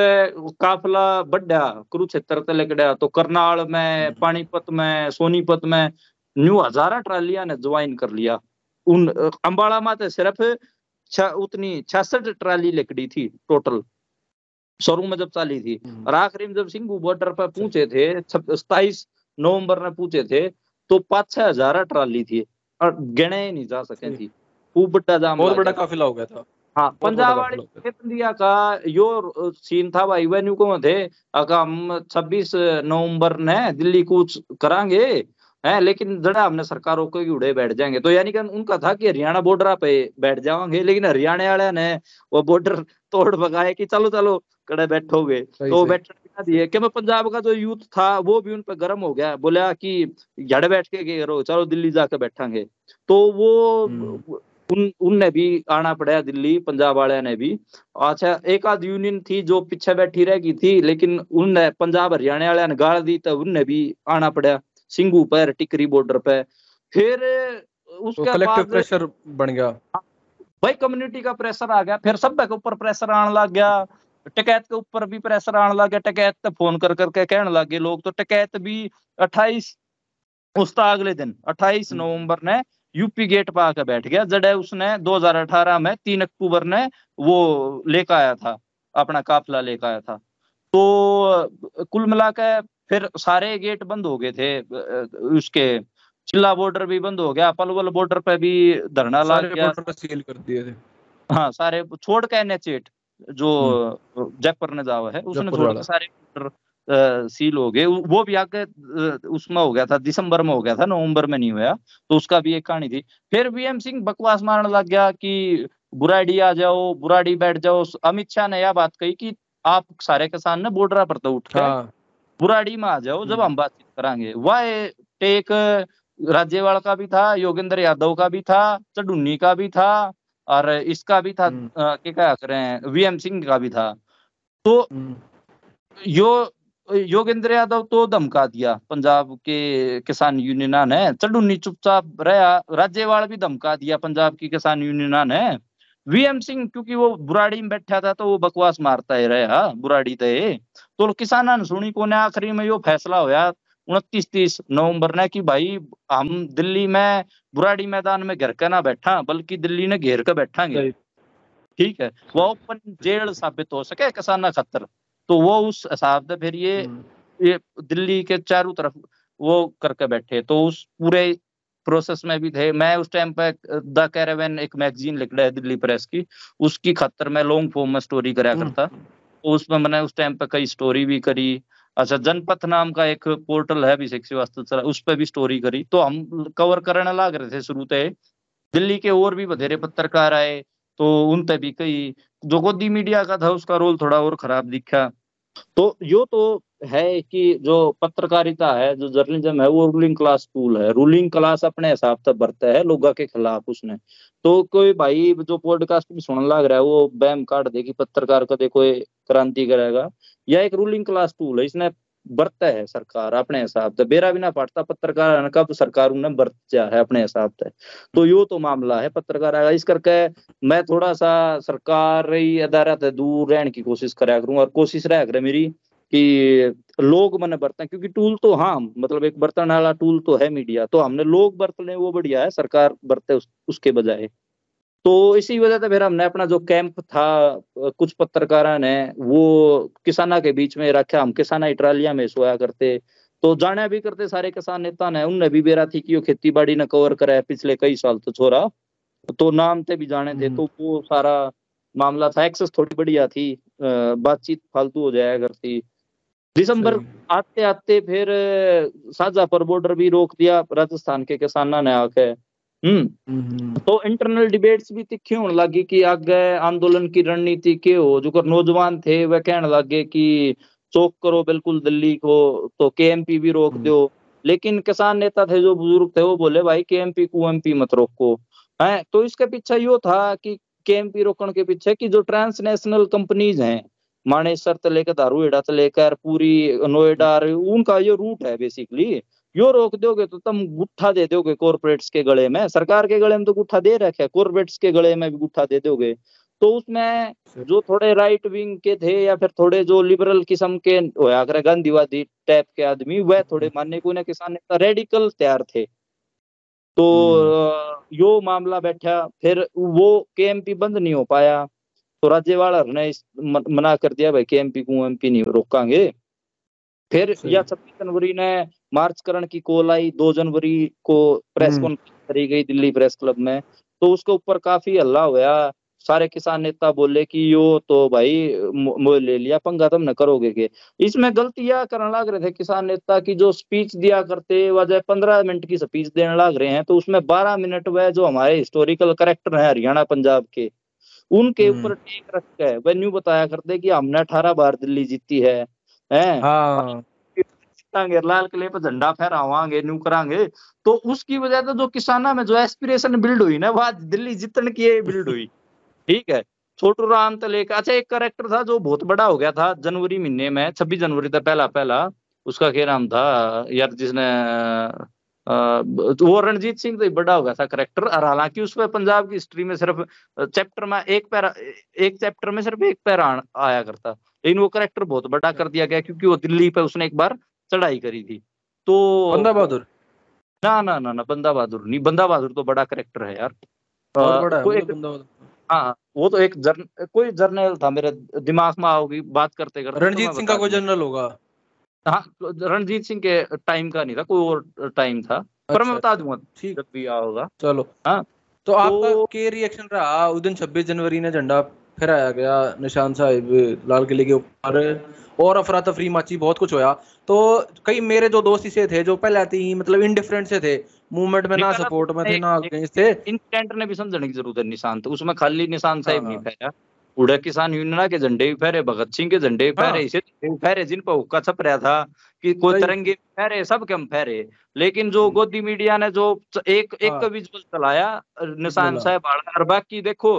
काफिला बढ़ा कुरुक्षेत्र ते तो करनाल में पानीपत में सोनीपत में न्यू हजारा ट्रालिया ने ज्वाइन कर लिया। उन अ, अम्बाड़ा में तो सिर्फ़ उतनी छियासठ ट्राली लेकड़ी थी टोटल। शुरू में जब चाली थी। हम्म। और आखिरी में जब सिंगू बॉर्डर पर पूछे थे सताइस नवंबर में पूछे थे तो पाँच छह हज़ार ट्राली थी और गिने नहीं जा सके थी। खूब बड़ा जाम बहुत बड़ा काफिला हो गया था। हाँ पंजाब का यो सीन था भाई वेन्यू को थे अका हम 26 नवंबर ने दिल्ली कूच करांगे है लेकिन जड़ा हमने सरकार रोको कि उड़े बैठ जाएँगे। तो यानी कि उनका था कि हरियाणा बॉर्डर पे बैठ जाओगे लेकिन हरियाणा वाले ने वो बॉर्डर तोड़ भगाए कि चलो चलो कड़े बैठोगे। तो बैठने दिए कि मैं पंजाब का जो यूथ था वो भी उन पर गर्म हो गया। बोला कि जड़ बैठ के करो चलो दिल्ली जाके बैठांगे। तो वो हम्म। उन उनने भी आना पड़ा दिल्ली पंजाब वाले ने भी। अच्छा एक आध यूनियन थी जो पीछे बैठी रह गई थी लेकिन उनने पंजाब हरियाणा वाले ने गाल दी तो उनने भी आना पड़ा सिंगू पर टिकरी बॉर्डर पे फिर तो उसके बाद प्रेशर बन गया। भाई कम्युनिटी का प्रेशर आ गया फिर सब के ऊपर प्रेशर आने लग गया। टिकैत के ऊपर भी प्रेशर आने लग गया टिकैत पे फ़ोन कर करके कहने लग गए लोग। तो टिकैत भी 28 उसका अगले दिन 28 हम्म। नवंबर ने यूपी गेट पे आके बैठ गया। जड़े उसने 2018 में तीन अक्टूबर ने वो लेकर आया था अपना काफिला लेकर आया था। तो कुल मिला के फिर सारे गेट बंद हो गए थे उसके चिल्ला बॉर्डर भी बंद हो गया पलवल बॉर्डर पे भी धरना लग सारे गया। सील कर दिए थे। हाँ सारे छोड़ के एनएच जो जयपुर ने जावा है उसने छोड़ के सारे बॉर्डर सील हो गए। वो भी आगे उसमें हो गया था दिसंबर में हो गया था नवंबर में नहीं हुआ। तो उसका भी एक कहानी थी। फिर वीएम सिंह बकवास मारने लग गया कि बुराड़ी आ जाओ बुराड़ी बैठ जाओ। अमित शाह ने यह बात कही कि आप सारे किसान ने बॉर्डर पर तो उठ हाँ। बुराड़ी में आ जाओ जब हम्म। हम बातचीत करांगे। वह टेक राज्यवाल का भी था योगेंद्र यादव का भी था चडुन्नी का भी था और इसका भी था हम्म। क्या क्या करें वीएम सिंह का भी था। तो हम्म, यो योगेंद्र यादव तो धमका दिया। पंजाब के किसान यूनियन ने। चडुन्नी चुपचाप रहा। राज्यवाल भी धमका दिया पंजाब की किसान यूनियन ने। वीएम सिंह क्योंकि वो बुराड़ी में बैठा था तो वो बकवास मारता ही रहा बुराड़ी ते। तो किसान ने सुनी को ने आखिरी में? यो फैसला होया उनतीस तीस नवंबर ने कि भाई हम दिल्ली में बुराड़ी मैदान में घर के ना बैठा बल्कि दिल्ली ने घेर के बैठा ठीक है। वो ओपन जेल साबित हो सके किसान खतर। तो वो उस हिसाब से फिर ये हम्म, ये दिल्ली के चारों तरफ़ वो करके बैठे। तो उस पूरे प्रोसेस में भी थे। मैं उस टाइम पे द कैरेवन एक मैगजीन लिख रहा है दिल्ली प्रेस की। उसकी खतर में लॉन्ग फॉर्म में स्टोरी करा हम्म, करता। तो उसमें मैंने उस टाइम पे कई स्टोरी भी करी। अच्छा जनपथ नाम का एक पोर्टल है अभिषेक श्रीवास्तव चला उस पर भी स्टोरी करी। तो हम कवर करने लग रहे थे शुरू से। दिल्ली के और भी बधेरे पत्रकार आए। तो उन पे भी कई जो गोदी मीडिया का था, उसका रोल थोड़ा और खराब दिखा। तो यो तो है कि जो पत्रकारिता है, जो जर्नलिज्म है, वो रूलिंग क्लास टूल है। रूलिंग क्लास अपने हिसाब से बरता है लोगों के खिलाफ उसने। तो कोई भाई जो पॉडकास्ट भी सुनने लग रहा है, वो बैम काट दे कि पत्रकार कदे कोई क्रांति करेगा। या एक रूलिंग क्लास टूल है, इसने बरता है सरकार अपने हिसाब से। बेरा बिना पड़ता पत्रकार है, कब सरकार उन्हें जा है अपने हिसाब से। तो यो तो मामला है पत्रकार आएगा इस करके मैं थोड़ा सा सरकार अदारा से दूर रहने की कोशिश करा करूँ और कोशिश रहा करे मेरी कि लोग मैंने बरतें क्योंकि टूल तो हाँ मतलब एक बर्तन वाला टूल तो है मीडिया। तो हमने लोग बरत लें वो बढ़िया है सरकार बरते उस, उसके बजाय। तो इसी वजह से फिर हमने अपना जो कैंप था कुछ पत्रकारा ने वो किसाना के बीच में रखा। हम किसाना ही ट्रालिया में सोया करते। तो जाने भी करते सारे किसान नेता ने उनने भी बेरा थी कि वो खेती बाड़ी ने कवर करा है पिछले कई साल तो छोरा तो नाम से भी जाने थे हम्म। तो वो सारा मामला था। एक्सेस थोड़ी बढ़िया थी। बातचीत फालतू हो जाया करती। दिसंबर आते आते फिर अ, शाहजहापुर बॉर्डर भी रोक दिया। राजस्थान के किसाना ने आके हम्म। हम्म, तो इंटरनल डिबेट्स भी तिखी होने लगी कि आगे आंदोलन की रणनीति के हो? जो कर नौजवान थे वह कहने लगे कि चौक करो बिल्कुल दिल्ली को तो केएमपी भी रोक हम्म। दो। लेकिन किसान नेता थे जो बुज़ुर्ग थे वो बोले भाई केएमपी कुएमपी मत रोको। है? तो इसके पीछे यो था कि केएमपी रोकने के पीछे कि जो ट्रांसनेशनल कंपनीज़ हैं मानेसर से लेकर दारूहेड़ा से लेकर पूरी नोएडा उनका ये रूट है बेसिकली यो रोक दोगे तो तुम गुट्ठा दे दोगे कॉर्पोरेट्स के गले में। सरकार के गले में तो गुट्ठा दे रखे कॉर्पोरेट्स के गले में भी गुट्ठा दे दोगे। तो उसमें जो थोड़े राइट विंग के थे या फिर थोड़े जो लिबरल किस्म के होया करे गांधीवादी टाइप के आदमी वह थोड़े मानने को ना किसान नेता रेडिकल तैयार थे। तो यो मामला बैठा फिर वो केएमपी बंद नहीं हो पाया। तो राज्यपाल ने मना कर दिया भाई केएमपी को एमपी नहीं रोकांगे। फिर। या छब्बीस जनवरी ने मार्च करण की कॉल आई दो जनवरी को प्रेस हम्म। कॉन्फ्रेंस करी गई दिल्ली प्रेस क्लब में तो उसके ऊपर काफ़ी हल्ला हुआ सारे किसान नेता बोले कि यो तो भाई मोह ले लिया पंगा तुम न करोगे के इसमें गलतियाँ करने लग रहे थे किसान नेता की जो स्पीच दिया करते वजह पंद्रह मिनट की स्पीच देने लग रहे हैं तो उसमें बारह मिनट वह जो हमारे हिस्टोरिकल करेक्टर है हरियाणा पंजाब के उनके हम्म। ऊपर टेक रख के वह न्यू बताया करते कि हमने अठारह बार दिल्ली जीती है हैं। हाँ। जीतांगे लाल किले पर झंडा फहरावांगे न्यू करांगे। तो उसकी वजह से जो किसाना में जो एस्पिरेशन बिल्ड हुई ना वह दिल्ली जीतने की बिल्ड हुई। <laughs> ठीक है? छोटू राम तो लेकर अच्छा एक करेक्टर था जो बहुत बड़ा हो गया था जनवरी महीने में छब्बीस जनवरी था पहला पहला उसका क्या नाम था? यार जिसने अ, वो रणजीत सिंह तो बड़ा हो गया था करेक्टर और हालाँकि उसमें पंजाब की हिस्ट्री में सिर्फ़ चैप्टर में एक पैरा एक चैप्टर में सिर्फ़ एक पैरा आया करता। लेकिन वो करेक्टर बहुत बड़ा कर दिया गया क्योंकि वो दिल्ली पे उसने एक बार चढ़ाई करी थी। तो बंदा बहादुर? ना ना ना ना बंदा बहादुर नहीं बंदा बहादुर तो बड़ा करेक्टर है यार। हाँ वो तो एक जर्न कोई जर्नल था मेरे दिमाग में आओगी बात करते करते तो रणजीत सिंह का कोई जर्नल होगा। हाँ रणजीत सिंह के टाइम का नहीं था कोई और टाइम था पर मैं अच्छा, बता दूँगा ठीक। जब भी आओगा चलो। हाँ, तो आपका तो- के रिएक्शन रहा? उस दिन 26 जनवरी ने झंडा फहराया गया निशान साहिब लाल किले के ऊपर। और अफरा तफरी मची बहुत कुछ होया। तो कई मेरे जो दोस्त इसे थे जो पहले आते ही मतलब इनडिफरेंट से थे मूवमेंट में ना सपोर्ट में थे ना अगेंस्ट थे इंस्टेंट ने भी समझने की ज़रूरत है निशान तो। उसमें खाली निशान साहिब नहीं हाँ। फहरा उड़े किसान यूनियन के झंडे भी फहरे भगत सिंह के झंडे भी हाँ। फहरे इसे झंडे भी फहरे जिन पर हुक्का छप रहा था कि कोई। तिरंगे फहरे सब कम फहरे लेकिन जो गोदी मीडिया ने जो एक एक हाँ। विजुअल चलाया निशान साहब और बाकी देखो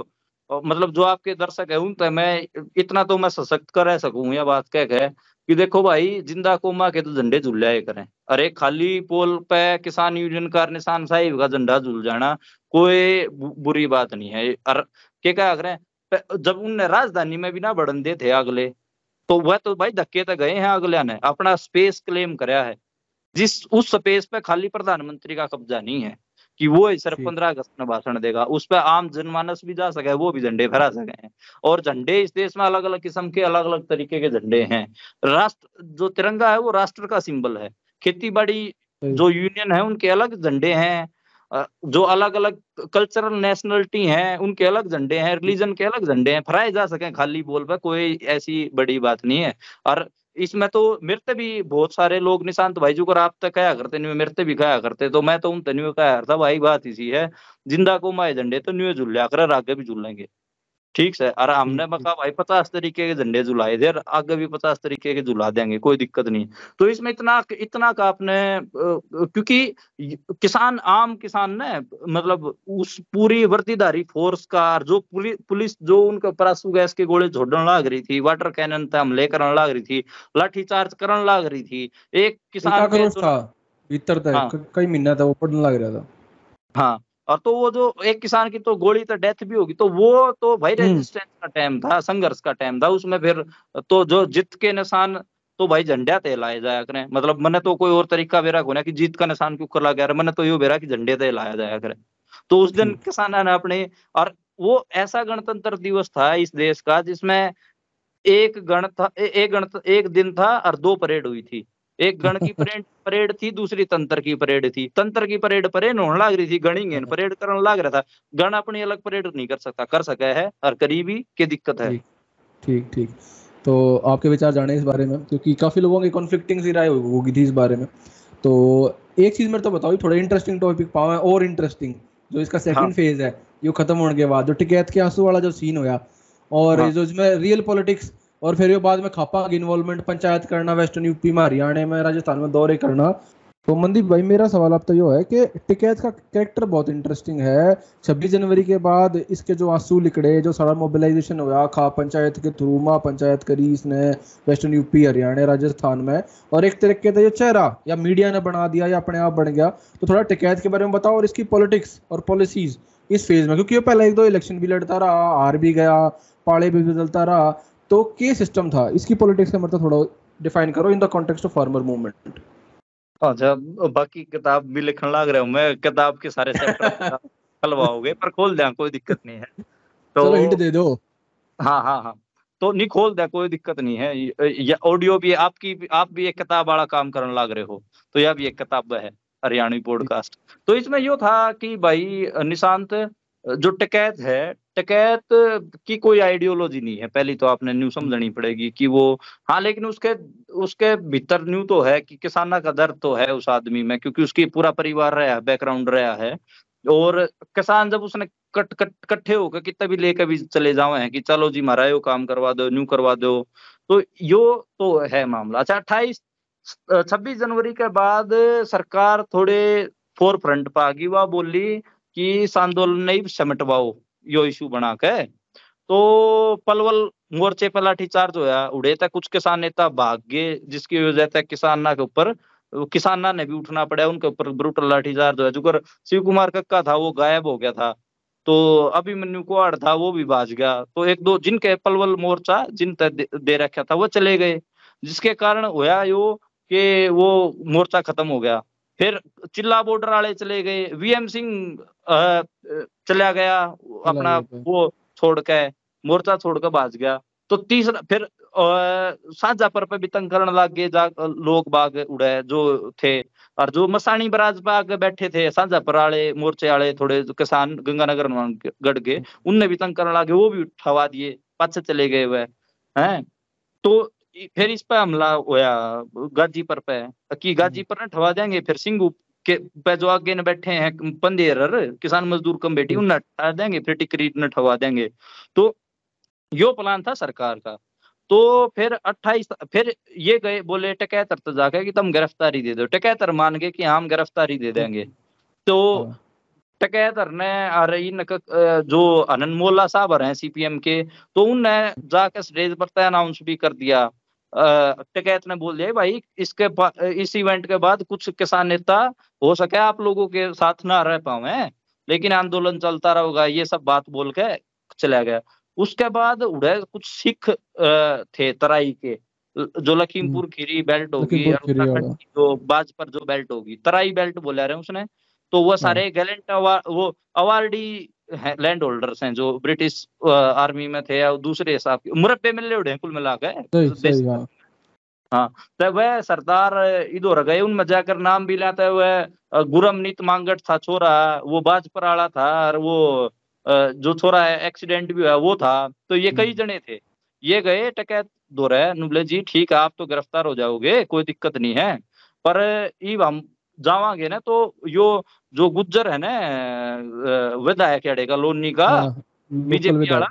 मतलब जो आपके दर्शक है उन तो मैं इतना तो मैं सशक्त कर सकूँ यह बात कह के कि देखो भाई ज़िंदा कोमा के तो झंडे झुलाए करें अरे खाली पोल पे किसान यूनियन का निशान साहिब का झंडा झुल जाना कोई बुरी बात नहीं है और के क्या करें जब उनने राजधानी में भी ना बढ़न दे थे अगले तो वह तो भाई धक्के तो गए हैं अगले ने अपना स्पेस क्लेम कराया है। जिस उस स्पेस पे खाली प्रधानमंत्री का कब्जा नहीं है कि वो ही सिर्फ़ पंद्रह अगस्त में भाषण देगा उस पर आम जनमानस भी जा सके वो भी झंडे फहरा सके हैं। और झंडे इस देश में अलग अलग किस्म के अलग अलग तरीके के झंडे हैं। राष्ट्र जो तिरंगा है वो राष्ट्र का सिंबल है। खेती बाड़ी जो यूनियन है उनके अलग झंडे हैं। जो अलग अलग कल्चरल नेशनलिटी हैं, उनके अलग झंडे हैं रिलीजन के अलग झंडे हैं, फराए जा सके, खाली बोल पर कोई ऐसी बड़ी बात नहीं है। और इसमें तो मेरे भी बहुत सारे लोग, निशांत भाई जी को आप तक कहा करते नहीं मेरे भी कहा करते तो मैं तो उन तनियो कहा करता, भाई बात इसी है, ज़िंदा को माए झंडे तो न्यू झुल कर आगे भी झूलेंगे ठीक है और हमने ठीक, भाई पचास तरीके के झंडे झुलाए थे आगे भी पचास तरीके के झुला देंगे कोई दिक्कत नहीं। तो इसमें इतना इतना का आपने क्योंकि किसान आम किसान ने मतलब उस पूरी वर्दीधारी फोर्स का जो पुलिस पुलिस जो उनके ऊपर आँसू गैस के गोले छोड़ने लाग रही थी वाटर कैनन पे हमले करने लाग रही थी लाठी चार्ज करने लग रही थी एक किसान आक्रोश था भीतर तक हाँ। कई महीना था वो पढ़ने लग रहा था। हाँ। और तो वो जो एक किसान की तो गोली तो डेथ भी होगी तो वो तो भाई हम्म। रेजिस्टेंस का टाइम था संघर्ष का टाइम था उसमें फिर तो जो जीत के निशान तो भाई झंडा ते लाए जाया करें मतलब मैंने तो कोई और तरीका बेरा होना कि जीत का निशान क्यों कर ला गया मैंने तो यो बेरा कि झंडे ते लाया जाया करे तो उस दिन हम्म। किसान ने अपने और वो ऐसा गणतंत्र दिवस था इस देश का जिसमें एक गण था एक गण एक दिन था और दो परेड हुई थी एक गण की परेड परेड थी दूसरी तंत्र की परेड थी। तंत्र की परेड परेड होने लग रही थी गणिंग परेड करने लग रहा था। गण अपनी अलग परेड नहीं कर सकता कर सका है और करीबी की दिक्कत है। ठीक ठीक तो आपके विचार जाने इस बारे में क्योंकि काफ़ी लोगों की कॉन्फ्लिक्टिंग सी राय होगी थी इस बारे में। तो एक चीज़ मेरे तो बताओ थोड़ा इंटरेस्टिंग टॉपिक पावा और इंटरेस्टिंग जो इसका सेकंड हाँ। फ़ेज़ है ये खत्म होने के बाद जो टिकैत के आँसू वाला जो सीन होया और हाँ। जो इसमें रियल पॉलिटिक्स और फिर बाद में खापा की इन्वॉल्वमेंट पंचायत करना वेस्टर्न यूपी में हरियाणा में, राजस्थान में दौरे करना। तो मनदीप भाई, मेरा सवाल आप तो यो है कि टिकैत का कैरेक्टर बहुत इंटरेस्टिंग है। 26 जनवरी के बाद इसके जो आँसू लिकड़े, जो सारा मोबिलाइजेशन हुआ खा पंचायत के थ्रू माँ पंचायत करी इसने वेस्टर्न यूपी हरियाणा राजस्थान में। और एक तरीके का ये चेहरा या मीडिया ने बना दिया या अपने आप बन गया। तो थोड़ा टिकैत के बारे में बताओ और इसकी पॉलिटिक्स और पॉलिसीज़ इस फ़ेज़ में, क्योंकि ये पहले एक दो इलेक्शन भी लड़ता रहा, हार भी गया पाले भी बदलता रहा। तो के सिस्टम था। इसकी पॉलिटिक्स का मतलब थोड़ा डिफाइन करो in the context of farmer movement अच्छा बाकी किताब भी लिखने लग रहा हूँ मैं किताब के सारे चैप्टर खलवाओगे <laughs> पर खोल दिया कोई दिक्कत नहीं है। तो चलो हिंट दे दो। हाँ हाँ हाँ। तो नहीं खोल दिया कोई दिक्कत नहीं है। ये ऑडियो भी आपकी आप भी एक किताब वाला काम करने लग रहे हो तो यह भी एक किताब है हरियाणवी पॉडकास्ट तो इसमें यो था कि भाई निशांत जो टकैत है टकैत की कोई आइडियोलॉजी नहीं है। पहली तो आपने न्यू समझनी पड़ेगी कि वो हाँ लेकिन उसके उसके भीतर न्यू तो है कि किसाना का दर्द तो है उस आदमी में क्योंकि उसकी पूरा परिवार रहा है बैकग्राउंड रहा है। और किसान जब उसने कट कट कट्ठे होकर कितना भी लेकर भी चले जाओ हैं कि चलो जी मारा यो काम करवा दो न्यू करवा दो तो यो तो है मामला। अच्छा अट्ठाईस छब्बीस जनवरी के बाद सरकार थोड़े फोर फ्रंट पर आ गई वह बोली कि इस आंदोलन नहीं समेटवाओ यो इशू बना के तो पलवल मोर्चे पर लाठीचार्ज होया उड़े था कुछ किसान नेता भाग गए जिसकी वजह से किसाना के ऊपर किसाना ने भी उठना पड़ा उनके ऊपर ब्रूटल लाठीचार्ज होया जो शिव कुमार कक्का था वो गायब हो गया था। तो अभिमन्यु कुआड़ था वो भी भाज गया। तो एक दो जिनके पलवल मोर्चा जिन दे, दे रखा था वो चले गए जिसके कारण होया यो कि वो मोर्चा खत्म हो गया। फिर चिल्ला बॉर्डर वाले चले गए। वीएम सिंह चला गया अपना वो छोड़ के मोर्चा छोड़ के भाज गया। तो तीसरा फिर साझा पर पे भी तंग करने लग गए जा लोग बाग उड़े जो थे और जो मसानी बराज बाग बैठे थे साझा पर वाले मोर्चे वाले थोड़े किसान गंगानगर गढ़ गए उनने भी तंग करने लगे वो भी उठवा दिए पाछे चले गए वह हैं? तो फिर इस पर हमला होया गाजीपर पे। कि गाजीपर ने ठवा देंगे फिर सिंगू के पे जो आगे न बैठे हैं पंदेर किसान मजदूर कमेटी उन्हें हटा देंगे फिर टिकरी न ठवा देंगे। तो यो प्लान था सरकार का। तो फिर 28 फिर ये गए बोले टकैतर तो जाके कि तुम गिरफ्तारी दे दो। टकैतर मान गए कि हम गिरफ्तारी दे देंगे। तो हाँ। टकैतर ने और इन जो अनंत मोला साहब हैं सीपीएम के तो उनने स्टेज पर अनाउंस भी कर दिया। टिकैत ने बोल दिया भाई इसके इस इवेंट के बाद कुछ किसान नेता हो सके आप लोगों के साथ ना रह पाए लेकिन आंदोलन चलता रहेगा ये सब बात बोल के चला गया। उसके बाद उड़े कुछ सिख थे तराई के जो लखीमपुर खीरी बेल्ट होगी जो बाज पर जो बेल्ट होगी तराई बेल्ट बोला रहे उसने। तो वो सारे हाँ। गैलेंट वो अवार्डी लैंड होल्डर्स हैं जो ब्रिटिश आर्मी में थे या दूसरे हिसाब के मुरब्बे मिले उड़े कुल मिला के। हाँ तो वह सरदार इधर गए उनमें जाकर नाम भी लाते हुए गुरम नीत मांगट था छोरा वो बाजपर आला था और वो जो छोरा है एक्सीडेंट भी हुआ वो था। तो ये कई हम्म। जने थे। ये गए टकैत दो रहे नुबले जी ठीक है आप तो गिरफ़्तार हो जाओगे कोई दिक्कत नहीं है। पर ईब हम जावांगे ना तो यो जो गुज्जर है ना विधायक अड़ेगा लोनी का? हाँ, बीजेपी वाला?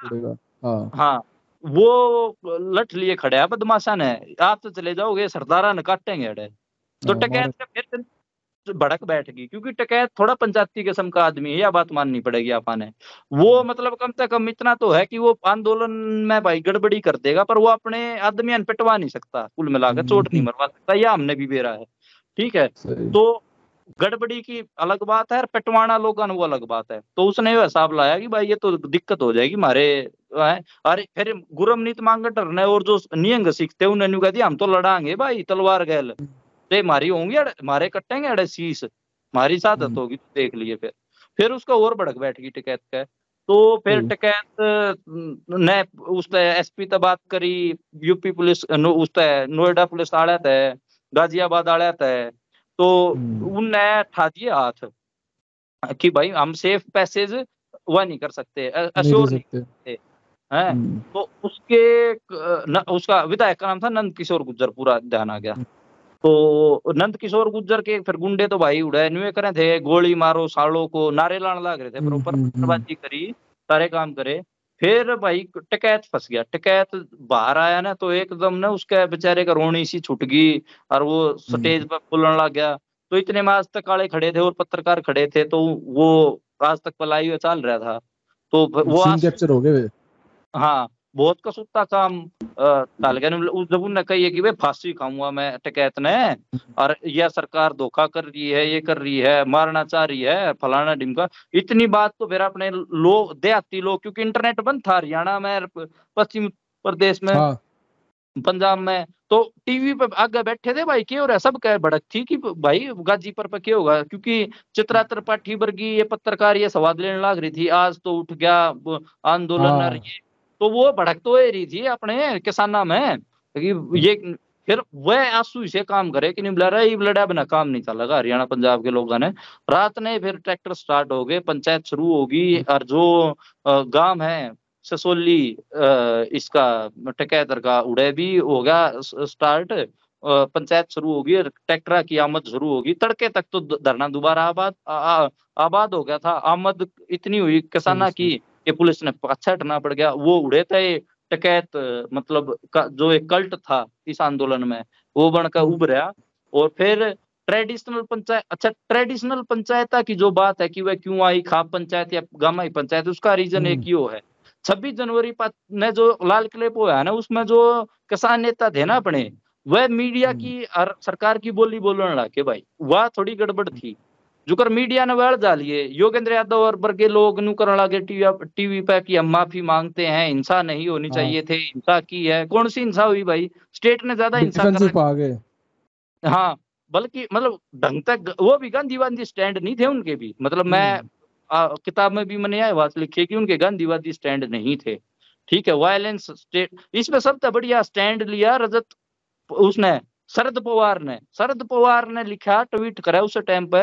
हाँ।, हाँ वो लठ लिए खड़े है बदमाशा ने आप तो चले जाओगे सरदारा ने काटेंगे अड़े। तो हाँ, टकैत फिर भड़क बैठ गई क्योंकि टकैत थोड़ा पंचायती किस्म का आदमी है यह बात माननी पड़ेगी आपने। वो मतलब कम से कम इतना तो है कि वो आंदोलन में भाई गड़बड़ी कर देगा पर वो अपने आदमी पिटवा नहीं सकता कुल मिलाकर चोट नहीं मरवा सकता यह हमने भी बेरा है। ठीक है? तो गड़बड़ी की अलग बात है और पिटवाना लोगों वो अलग बात है। तो उसने हिसाब लाया कि भाई ये तो दिक्कत हो जाएगी हमारे अरे फिर गुरमनीत मांगटर ने और जो नियंग सीखते उन्होंने कह दिया हम तो लड़ाएँगे भाई तलवार गैल। ते मारी होंगी मारे कटेंगे अड़े शीश मारी सादत हम्म। होगी तो देख लिए फिर। फिर उसका और भड़क बैठ गई टिकैत का। तो फिर हम्म। टिकैत ने उस एसपी तक बात करी यूपी पुलिस उस नोएडा पुलिस आड़ा थे गाजियाबाद आड़ा थे तो हम्म। उनने ठा दिए हाथ कि भाई हम सेफ़ पैसेज वह नहीं कर सकते। अश्योर नहीं कर सकते। हैं? हम्म। तो उसके न, उसका विधायक का नाम था नंद किशोर गुज्जर पूरा ध्यान आ गया। तो नंद किशोर गुज्जर के फिर गुंडे तो भाई उड़े न्यू करे थे गोली मारो सालों को नारे लाने लग रहे थे पर ऊपर हम्म, करी सारे काम करे। फिर भाई टकैत फंस गया। टकैत बाहर आया ना तो एकदम ना उसके बेचारे का रोनी सी छुट गई और वो स्टेज हम्म। पर बोलने लग गया। तो इतने में आज तक काले खड़े थे और पत्रकार खड़े थे तो वो आज तक पलाई हुआ चल रहा था। तो वो कैप्चर हो गए हाँ बहुत कसूता काम जब उनने कही है कि भाई फांसी खाऊँगा मैं टकैत ने। और यह सरकार धोखा कर रही है ये कर रही है मारना चाह रही है फलाना ढिमका इतनी बात तो फिर अपने लोग देहाती लोग क्योंकि इंटरनेट बंद था हरियाणा में पश्चिम प्रदेश में हाँ। पंजाब में। तो टीवी पर आगे बैठे थे भाई क्या हो रहा सब कह भड़क थी कि भाई गाजीपुर पर क्या होगा? क्योंकि चित्रा त्रिपाठी वर्गी ये पत्रकार ये सवाल लेने लग रही थी आज तो उठ गया आंदोलन हाँ। ये तो वो भड़क तो रही थी अपने किसाना में कि ये फिर वह आँसू से काम करे कि नहीं बुला ये लड़ा बिना काम नहीं चलेगा। हरियाणा पंजाब के लोगों ने रात ने फिर ट्रैक्टर स्टार्ट हो गए पंचायत शुरू होगी और जो गाँव है ससोली इसका टकैतर का उड़े भी हो गया स्टार्ट पंचायत शुरू होगी ट्रैक्टर की आमद शुरू होगी। तड़के तक तो धरना दोबारा आबाद आबाद हो गया था। आमद इतनी हुई किसाना की कि पुलिस ने अच्छा हटना पड़ गया वो उड़े थे टकैत मतलब जो एक कल्ट था इस आंदोलन में वो बनकर हम्म। उभरा और फिर ट्रेडिशनल पंचायत अच्छा ट्रेडिशनल पंचायत की जो बात है कि वह क्यों आई खाप पंचायत या गामा पंचायत उसका रीजन एक ही है छब्बीस जनवरी ने जो लाल किले पे है ना उसमें जो किसान नेता थे ना अपने वह मीडिया हम्म। की और सरकार की बोली बोलने लगे भाई वह थोड़ी गड़बड़ थी जो कर मीडिया ने वह डालिए योगेंद्र यादव और वर्गे लोग नु करने लगे टीवी टीवी पे कि हम माफ़ी मांगते हैं हिंसा नहीं होनी हाँ। चाहिए थे हिंसा की है। कौन सी हिंसा हुई भाई? स्टेट ने ज़्यादा हिंसा कर हाँ बल्कि मतलब ढंग तक वो भी गांधीवादी स्टैंड नहीं थे उनके भी। मतलब मैं हम्म। किताब में भी मैंने यह बात लिखी कि उनके गांधीवादी स्टैंड नहीं थे। ठीक है वायलेंस स्टेट इसमें सबसे बढ़िया स्टैंड लिया रजत उसने शरद पवार ने। शरद पवार ने लिखा ट्वीट करा उस टाइम पे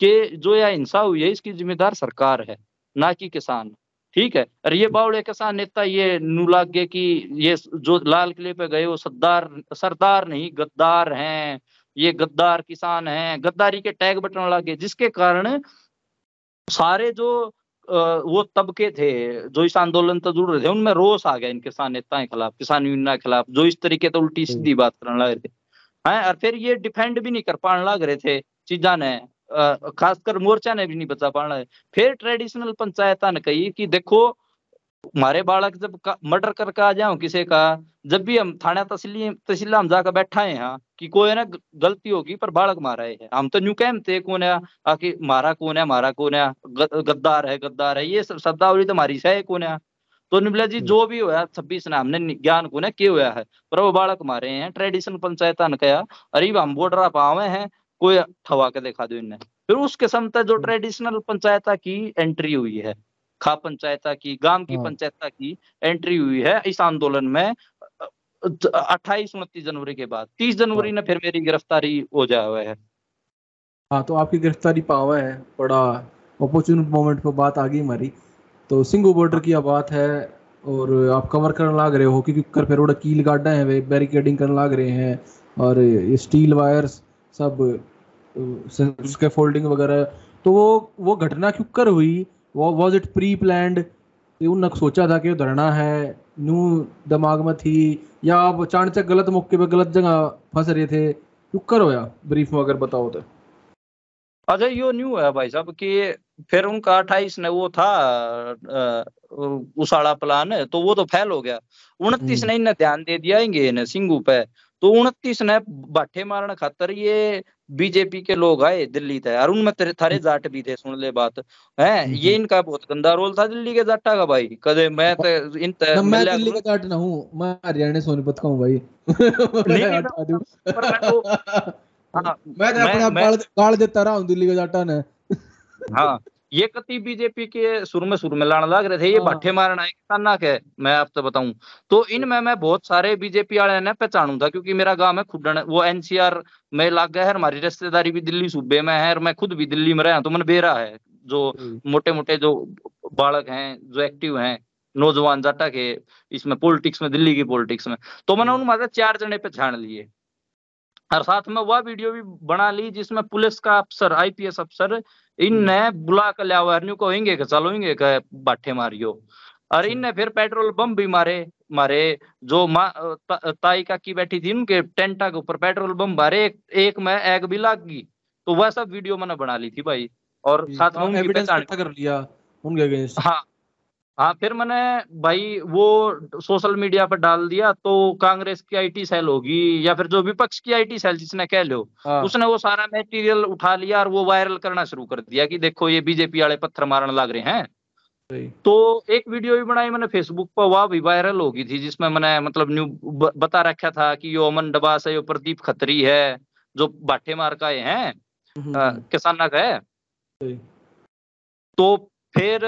कि जो यह हिंसा हुई है इसकी जिम्मेदार सरकार है ना कि किसान। ठीक है? और ये बावड़े किसान नेता ये नुलागे की ये जो लाल किले पे गए वो सरदार सरदार नहीं गद्दार हैं। ये गद्दार किसान हैं। गद्दारी के टैग बटने लगे जिसके कारण सारे जो वो तबके थे जो इस आंदोलन से जुड़ रहे थे उनमें रोष आ गया इन किसान नेताओं के खिलाफ किसान यूनियन के खिलाफ जो इस तरीके तो उल्टी सीधी बात करने लगे थे। हैं? और फिर ये डिफेंड भी नहीं कर पाने लग रहे थे चीजा ने। खासकर मोर्चा ने भी नहीं बचा पाना है। फिर ट्रेडिशनल पंचायत ने कही कि देखो हमारे बालक जब मर्डर करके आ जाओ किसी का जब भी हम थाना तहसील तहसीला हम जाकर बैठा है यहाँ कि कोई ना गलती होगी पर बालक मारा है। हम तो न्यू कैम थे कौन है आखिर मारा कौन है मारा कौन है गद्दार है गद्दार है ये शब्दावली तो हमारी है कौन है। तो निबला जी जो भी हुआ छब्बीस ने हमने ज्ञान को ना क्यों हुआ है पर वो बालक मारे हैं ट्रेडिशनल पंचायत ने कहा अरे हम बॉर्डर पावे हैं कोई ठवा के दिखा दो इन्हें फिर उसके समता जो ट्रेडिशनल हम्म। पंचायत की एंट्री हुई है खा पंचायत की गाँव की हाँ। पंचायत की एंट्री हुई है इस आंदोलन में अट्ठाईस उनतीस जनवरी के बाद तीस जनवरी हाँ। ने फिर मेरी गिरफ्तारी हो जाया हुआ है हाँ तो आपकी गिरफ्तारी पावा है बड़ा अपॉर्चुनिट मोमेंट पर बात आ गई हमारी तो सिंगू बॉर्डर की बात है और आप कवर करने लाग रहे हो क्योंकि कर फिर कील गाडा है वे बैरिकेडिंग करने लाग रहे हैं और ये स्टील वायर्स सब उसके फोल्डिंग वगैरह तो वो वो घटना क्यों कर हुई? वो वॉज़ इट प्री प्लान उन सोचा था कि धरना है नू दिमाग में थी या आप अचानक गलत मौके पे गलत जगह फंस रहे थे? क्यों कर होया ब्रीफ में अगर बताओ तो। अच्छा यो न्यू है भाई साहब कि फिर उनका अट्ठाईस ने वो था उसाड़ा प्लान तो वो तो फेल हो गया। उनतीस हम्म। ने इन्हें ध्यान दे दिया इन्हें सिंगू पे। तो उनतीस ने बाठे मारने खातर ये बीजेपी के लोग आए दिल्ली थे और उनमें थारे जाट भी थे सुन ले बात। है? ये इनका बहुत गंदा रोल था दिल्ली के जाटा का भाई। कदे मैं तो इन त, मैं दिल्ली का जाट ना हूँ मैं हरियाणा सोनीपत का हूँ भाई। <laughs> नहीं, मैं <laughs> तो अपने आप गाड़ देता रहा हूँ दिल्ली के जाटा ने। हाँ। ये कति बीजेपी के सुर में सुर में लाने लग रहे थे ये हाँ। भाठे मारना है खतरनाक है मैं आपसे बताऊँ। तो इनमें मैं बहुत सारे बीजेपी वाले ने पहचानू था क्योंकि मेरा गाँव है खुडन वो एनसीआर में लग गया है हमारी रिश्तेदारी भी दिल्ली सूबे में है और मैं खुद भी दिल्ली में रहा तो मन बेरा है जो मोटे मोटे जो बालक हैं जो एक्टिव हैं नौजवान जाटा के इसमें पॉलिटिक्स में दिल्ली की पॉलिटिक्स में तो मैंने उन चार जने पहचान लिए। और साथ में वह वीडियो भी बना ली जिसमें पुलिस का अफसर आईपीएस अफसर इनने हम्म। बुला कर लिया हुआ को होंगे चलो होंगे बाठे मारियो। और अच्छा। इनने फिर पेट्रोल बम भी मारे मारे। जो माँ ताई का की बैठी थी उनके टेंटा के ऊपर पेट्रोल बम मारे एक, एक में एग भी लाग। गई तो वह सब वीडियो मैंने बना ली थी भाई। और साथ में उनकी पहचान कर लिया उनके अगेंस्ट हाँ हाँ फिर मैंने भाई वो सोशल मीडिया पर डाल दिया तो कांग्रेस की आईटी सेल होगी या फिर जो विपक्ष की आईटी सेल जिसने कह लो हाँ। उसने वो सारा मटेरियल उठा लिया और वो वायरल करना शुरू कर दिया कि देखो ये बीजेपी वाले पत्थर मारने लग रहे हैं तो एक वीडियो भी बनाई मैंने फेसबुक पर वह भी वायरल होगी थी जिसमें मैंने मतलब न्यू बता रखा था कि यो अमन डबास है यो प्रदीप खत्री है जो बाठे मार का है हम्म, हम्म। किसान का है तो फिर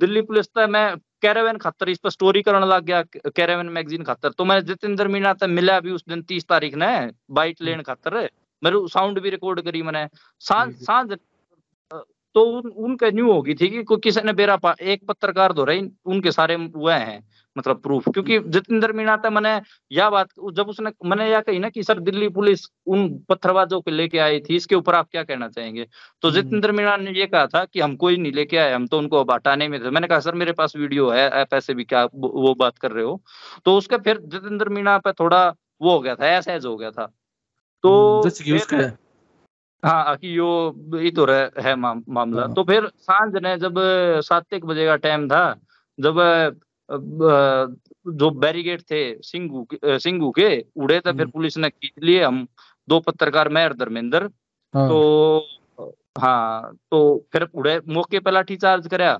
दिल्ली पुलिस तो मैं कैरावन खातर इस पर स्टोरी करने लग गया कैरावन मैगजीन खातर। तो मैं जितेंद्र मीणा तक मिला भी उस दिन तीस तारीख ने बाइट लेन खातर। मेरे साउंड भी रिकॉर्ड करी मैंने। साँझ साँझ तो उन, उनके न्यू होगी थी कि किसी ने बेरा पा, एक पत्रकार दो रही उनके सारे हुए हैं। मतलब प्रूफ क्योंकि जितेंद्र मीणा था मैंने यह बात जब उसने मैंने यह कही ना कि सर दिल्ली पुलिस उन पत्थरबाजों को लेके आई थी इसके ऊपर आप क्या कहना चाहेंगे? तो हम्म। जितेंद्र मीणा ने ये कहा था कि हम कोई नहीं लेके आए हम तो उनको अब हटाने में थे। मैंने कहा सर मेरे पास वीडियो है आप ऐसे भी क्या वो बात कर रहे हो? तो उसके फिर जितेंद्र मीणा पे थोड़ा वो हो गया था ऐसा हो गया था। तो हम्म, हाँ कि यो ये तो रह, है मामला। हाँ। तो फिर साँझ ने जब सात एक बजे का टाइम था जब जो बैरिगेड थे सिंगू सिंगू के उड़े थे फिर हम्म। पुलिस ने खींच लिए हम दो पत्रकार मैं और धर्मेंद्र। हाँ। तो हाँ तो फिर उड़े मौके पर लाठी चार्ज कराया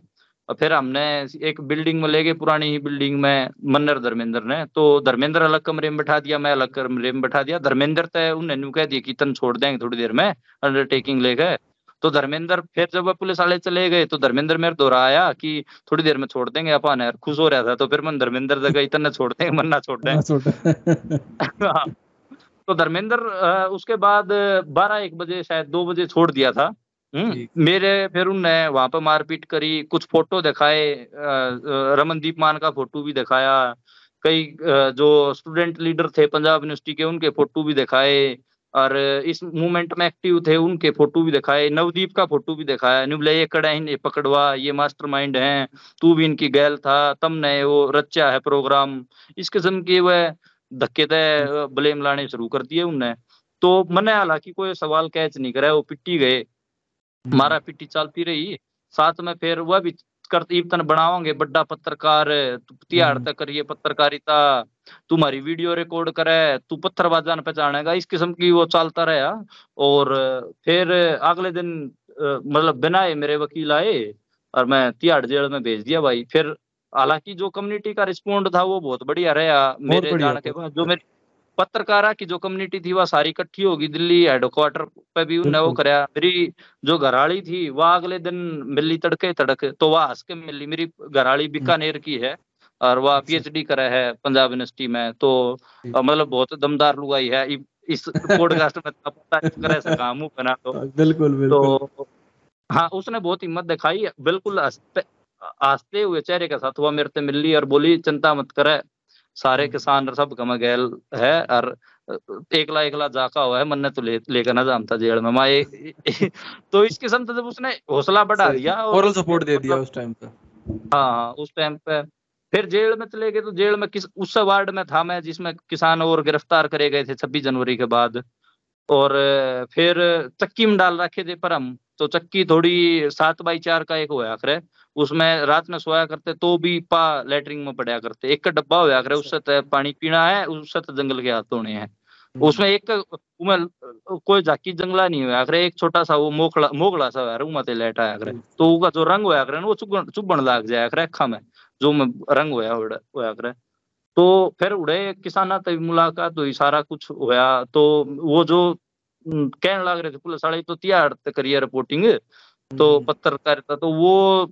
फिर हमने एक बिल्डिंग में ले गए पुरानी ही बिल्डिंग में मन्नर धर्मेंद्र ने। तो धर्मेंद्र अलग कमरे में बैठा दिया मैं अलग कमरे में बैठा दिया। धर्मेंद्र तय उन्हें कह दिया कि तन छोड़ देंगे थोड़ी देर में अंडरटेकिंग ले गए। तो धर्मेंद्र फिर जब वह पुलिस वाले चले गए तो धर्मेंद्र मेरे दोहराया कि थोड़ी देर में छोड़ देंगे अपन यार खुश हो रहा था तो फिर मन धर्मेंद्र जगह इतना छोड़ देंगे मन ना छोड़ देंगे। <laughs> हाँ। तो धर्मेंद्र उसके बाद बारह एक बजे शायद दो बजे छोड़ दिया था। हम्म, मेरे फिर उनने वहाँ पर मारपीट करी कुछ फ़ोटो दिखाए रमनदीप मान का फ़ोटो भी दिखाया कई जो स्टूडेंट लीडर थे पंजाब यूनिवर्सिटी के उनके फ़ोटो भी दिखाए और इस मूवमेंट में एक्टिव थे उनके फ़ोटो भी दिखाए नवदीप का फ़ोटो भी दिखाया नुबले ये कड़ा ये पकड़वा ये मास्टरमाइंड हैं तू भी इनकी गैल था तम ने वो रचा है प्रोग्राम। इस किस्म के वह धक्के तय ब्लेम लाने शुरू कर दिए उनने। तो मैंने हालाँकि कोई सवाल कैच नहीं करा वो पिट्टी गए। हम्म। मारा पिट्टी चलती रही। साथ में फिर वह भी करतीबतन बनाओगे बड़ा पत्रकार तिहाड़ हम्म। तक करिए पत्रकारिता। तुम्हारी वीडियो रिकॉर्ड करे तू पत्थरबाजान पहचानेगा इस किस्म की वो चलता रहा और फिर अगले दिन मतलब बिना मेरे वकील आए और मैं तिहाड़ जेल में भेज दिया भाई। फिर हालाँकि जो कम्युनिटी का रिस्पॉन्ड था वो बहुत बढ़िया रहा। मेरे जाने के बाद जो मेरी पत्रकारा की जो कम्युनिटी थी वह सारी इकट्ठी होगी दिल्ली हेडक्वार्टर पे भी उन्हें वो कराया मेरी जो घराली थी वह अगले दिन मिली तड़के तड़क तो वह हंस के मिली। मेरी घराली हम्म। बीकानेर की है। और वह अच्छा। पीएचडी करे है पंजाब यूनिवर्सिटी में तो मतलब बहुत दमदार लुगाई है। इस पॉडकास्ट में पता ऐसा काम बना तो। बिल्कुल <laughs> बिल्कुल। तो हाँ उसने बहुत हिम्मत दिखाई बिल्कुल हँसते हँसते हुए चेहरे के साथ हुआ मेरे से मिल ली और बोली चिंता मत करे सारे हम्म। किसान सब कम गैल है और एकला एकला जाका हुआ है मन ने तो ले लेकर ना जानता जेल में। माए तो इस किस्म से जब उसने हौसला बढ़ा दिया और सपोर्ट दे दिया मतलब उस टाइम पे। हाँ उस टाइम पे फिर जेल में चले गए तो जेल में किस उस वार्ड में था मैं जिसमें किसान और गिरफ़्तार करे गए थे छब्बीस जनवरी के बाद। और फिर चक्की में डाल रखे थे पर हम तो चक्की थोड़ी सात बाई चार का एक हुआ आखिर। उसमें रात में सोया करते तो भी पा लेटरिंग में पड़ा करते। एक का डब्बा होया करे उससे तो पानी पीना है उससे तो जंगल के हाथ धोने हैं। हम्म। उसमें एक उमें कोई झाकी जंगला नहीं हुआ करे एक छोटा सा वो मोखला मोगला सा हुआ उमा ते लेट आया करे तो उसका जो रंग होया करे वो चुभन चुभन लाग जाया करे अखा में। जो रंग होया होया करे। तो फिर उड़े किसाना तभी मुलाकात हुई सारा कुछ होया। तो वो जो कहने लग रहे थे पुलिस वाले तो तिहाड़ करिए रिपोर्टिंग। तो हम्म। पत्रकारिता तो वो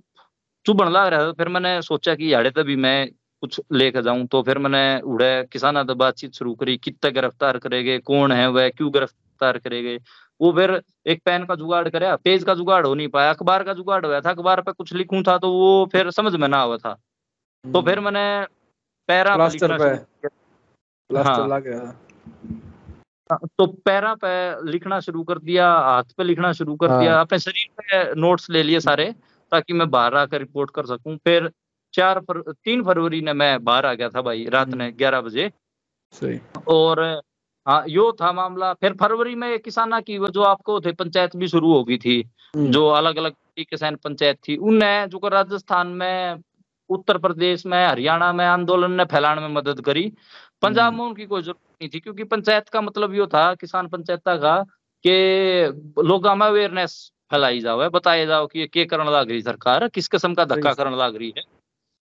चुभन लग रहा था। फिर मैंने सोचा कि याड़े तभी मैं कुछ लेकर जाऊँ। तो फिर मैंने उड़े किसाना तो बातचीत शुरू करी। कितने गिरफ़्तार करेगे कौन है वह क्यों गिरफ़्तार करेगे? वो फिर एक पेन का जुगाड़ करे पेज का जुगाड़ हो नहीं पाया। अखबार का जुगाड़ हुआ था। अखबार पे कुछ लिखूं था तो वो फिर समझ में ना हुआ था। तो फिर मैंने पैरा प्लास्टर पे। प्लास्टर हाँ। तो पैरा पे लिखना शुरू कर दिया हाथ पे लिखना शुरू कर हाँ। दिया अपने शरीर पे नोट्स ले लिए सारे ताकि मैं बाहर आकर रिपोर्ट कर सकूँ। फिर चार फर, तीन फरवरी ने मैं बाहर आ गया था भाई रात ने हम्म। ग्यारह बजे। सही। और हाँ यो था मामला। फिर फरवरी में किसाना की वो जो आपको थे पंचायत भी शुरू हो गई थी हम्म। जो अलग अलग किसान पंचायत थी उनने जो राजस्थान में उत्तर प्रदेश में हरियाणा में आंदोलन ने फैलाने में मदद करी। पंजाब हम्म। में उनकी कोई ज़रूरत नहीं थी क्योंकि पंचायत का मतलब यो था किसान पंचायत का कि लोगों में अवेयरनेस फैलाई जाओ है बताया जाओ कि ये करण लग रही सरकार किस किस्म का धक्का करण लग रही है।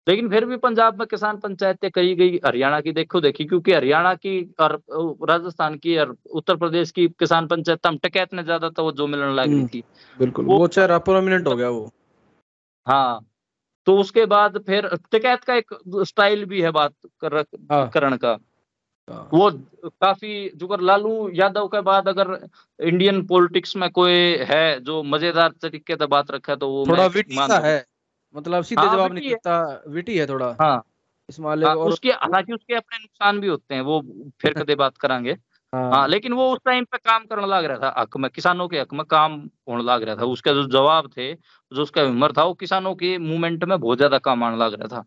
लेकिन फिर भी पंजाब में किसान पंचायतें कही गई हरियाणा की देखो देखी क्योंकि हरियाणा की और राजस्थान की और उत्तर प्रदेश की किसान पंचायत हम टकैत ने ज़्यादा तो वो जो मिलने लग रही हम्म, थी। बिल्कुल वो चाहे प्रोमिनेंट हो गया वो। हाँ तो उसके बाद फिर टिकैत का एक स्टाइल भी है बात कर हाँ। करण का हाँ। वो काफ़ी जुगर लालू यादव के बाद अगर इंडियन पॉलिटिक्स में कोई है जो मज़ेदार तरीके से बात रखा तो वो थोड़ा विटी सा है मतलब सीधे हाँ, जवाब नहीं। करता विटी है थोड़ा हाँ इस मामले हाँ, और उसके हालाँकि उसके अपने नुकसान भी होते हैं वो फिर <laughs> कदे बात करांगे हाँ हाँ। लेकिन वो उस टाइम पे काम करने लग रहा था हक में किसानों के हक में काम होने लग रहा था। उसके जो जवाब थे जो उसका हिम्मत था वो किसानों के मूवमेंट में बहुत ज़्यादा काम आने लग रहा था।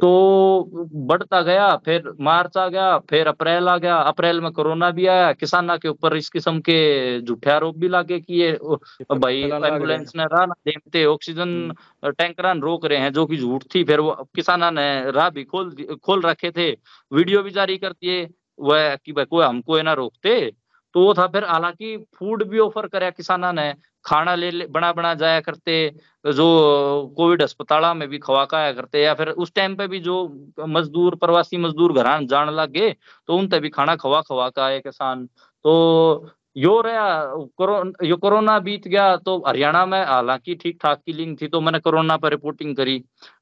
तो बढ़ता गया फिर मार्च आ गया फिर अप्रैल आ गया अप्रैल में कोरोना भी आया किसाना के ऊपर इस किस्म के झूठे आरोप भी लागे कि ये भाई एंबुलेंस ने राह ना देते ऑक्सीजन हम्म। टैंकर रोक रहे हैं जो कि झूठ थी। फिर वो किसाना ने राह भी खोल खोल रखे थे वीडियो भी जारी कर दिए। वह कि कोई हमको ये ना रोकते तो वो था फिर हालाँकि फ़ूड भी ऑफ़र कराया किसाना ने खाना ले, ले बना बना जाया करते जो कोविड अस्पताल में भी खवा खाया करते या फिर उस टाइम पे भी जो मजदूर प्रवासी मजदूर घर जान लग गए तो उन भी खाना खवा खवा का आए किसान। तो यो रहा कोरोना यो कोरोना बीत गया तो हरियाणा में हालाँकि ठीक ठाक की लिंक थी तो मैंने कोरोना पर रिपोर्टिंग करी।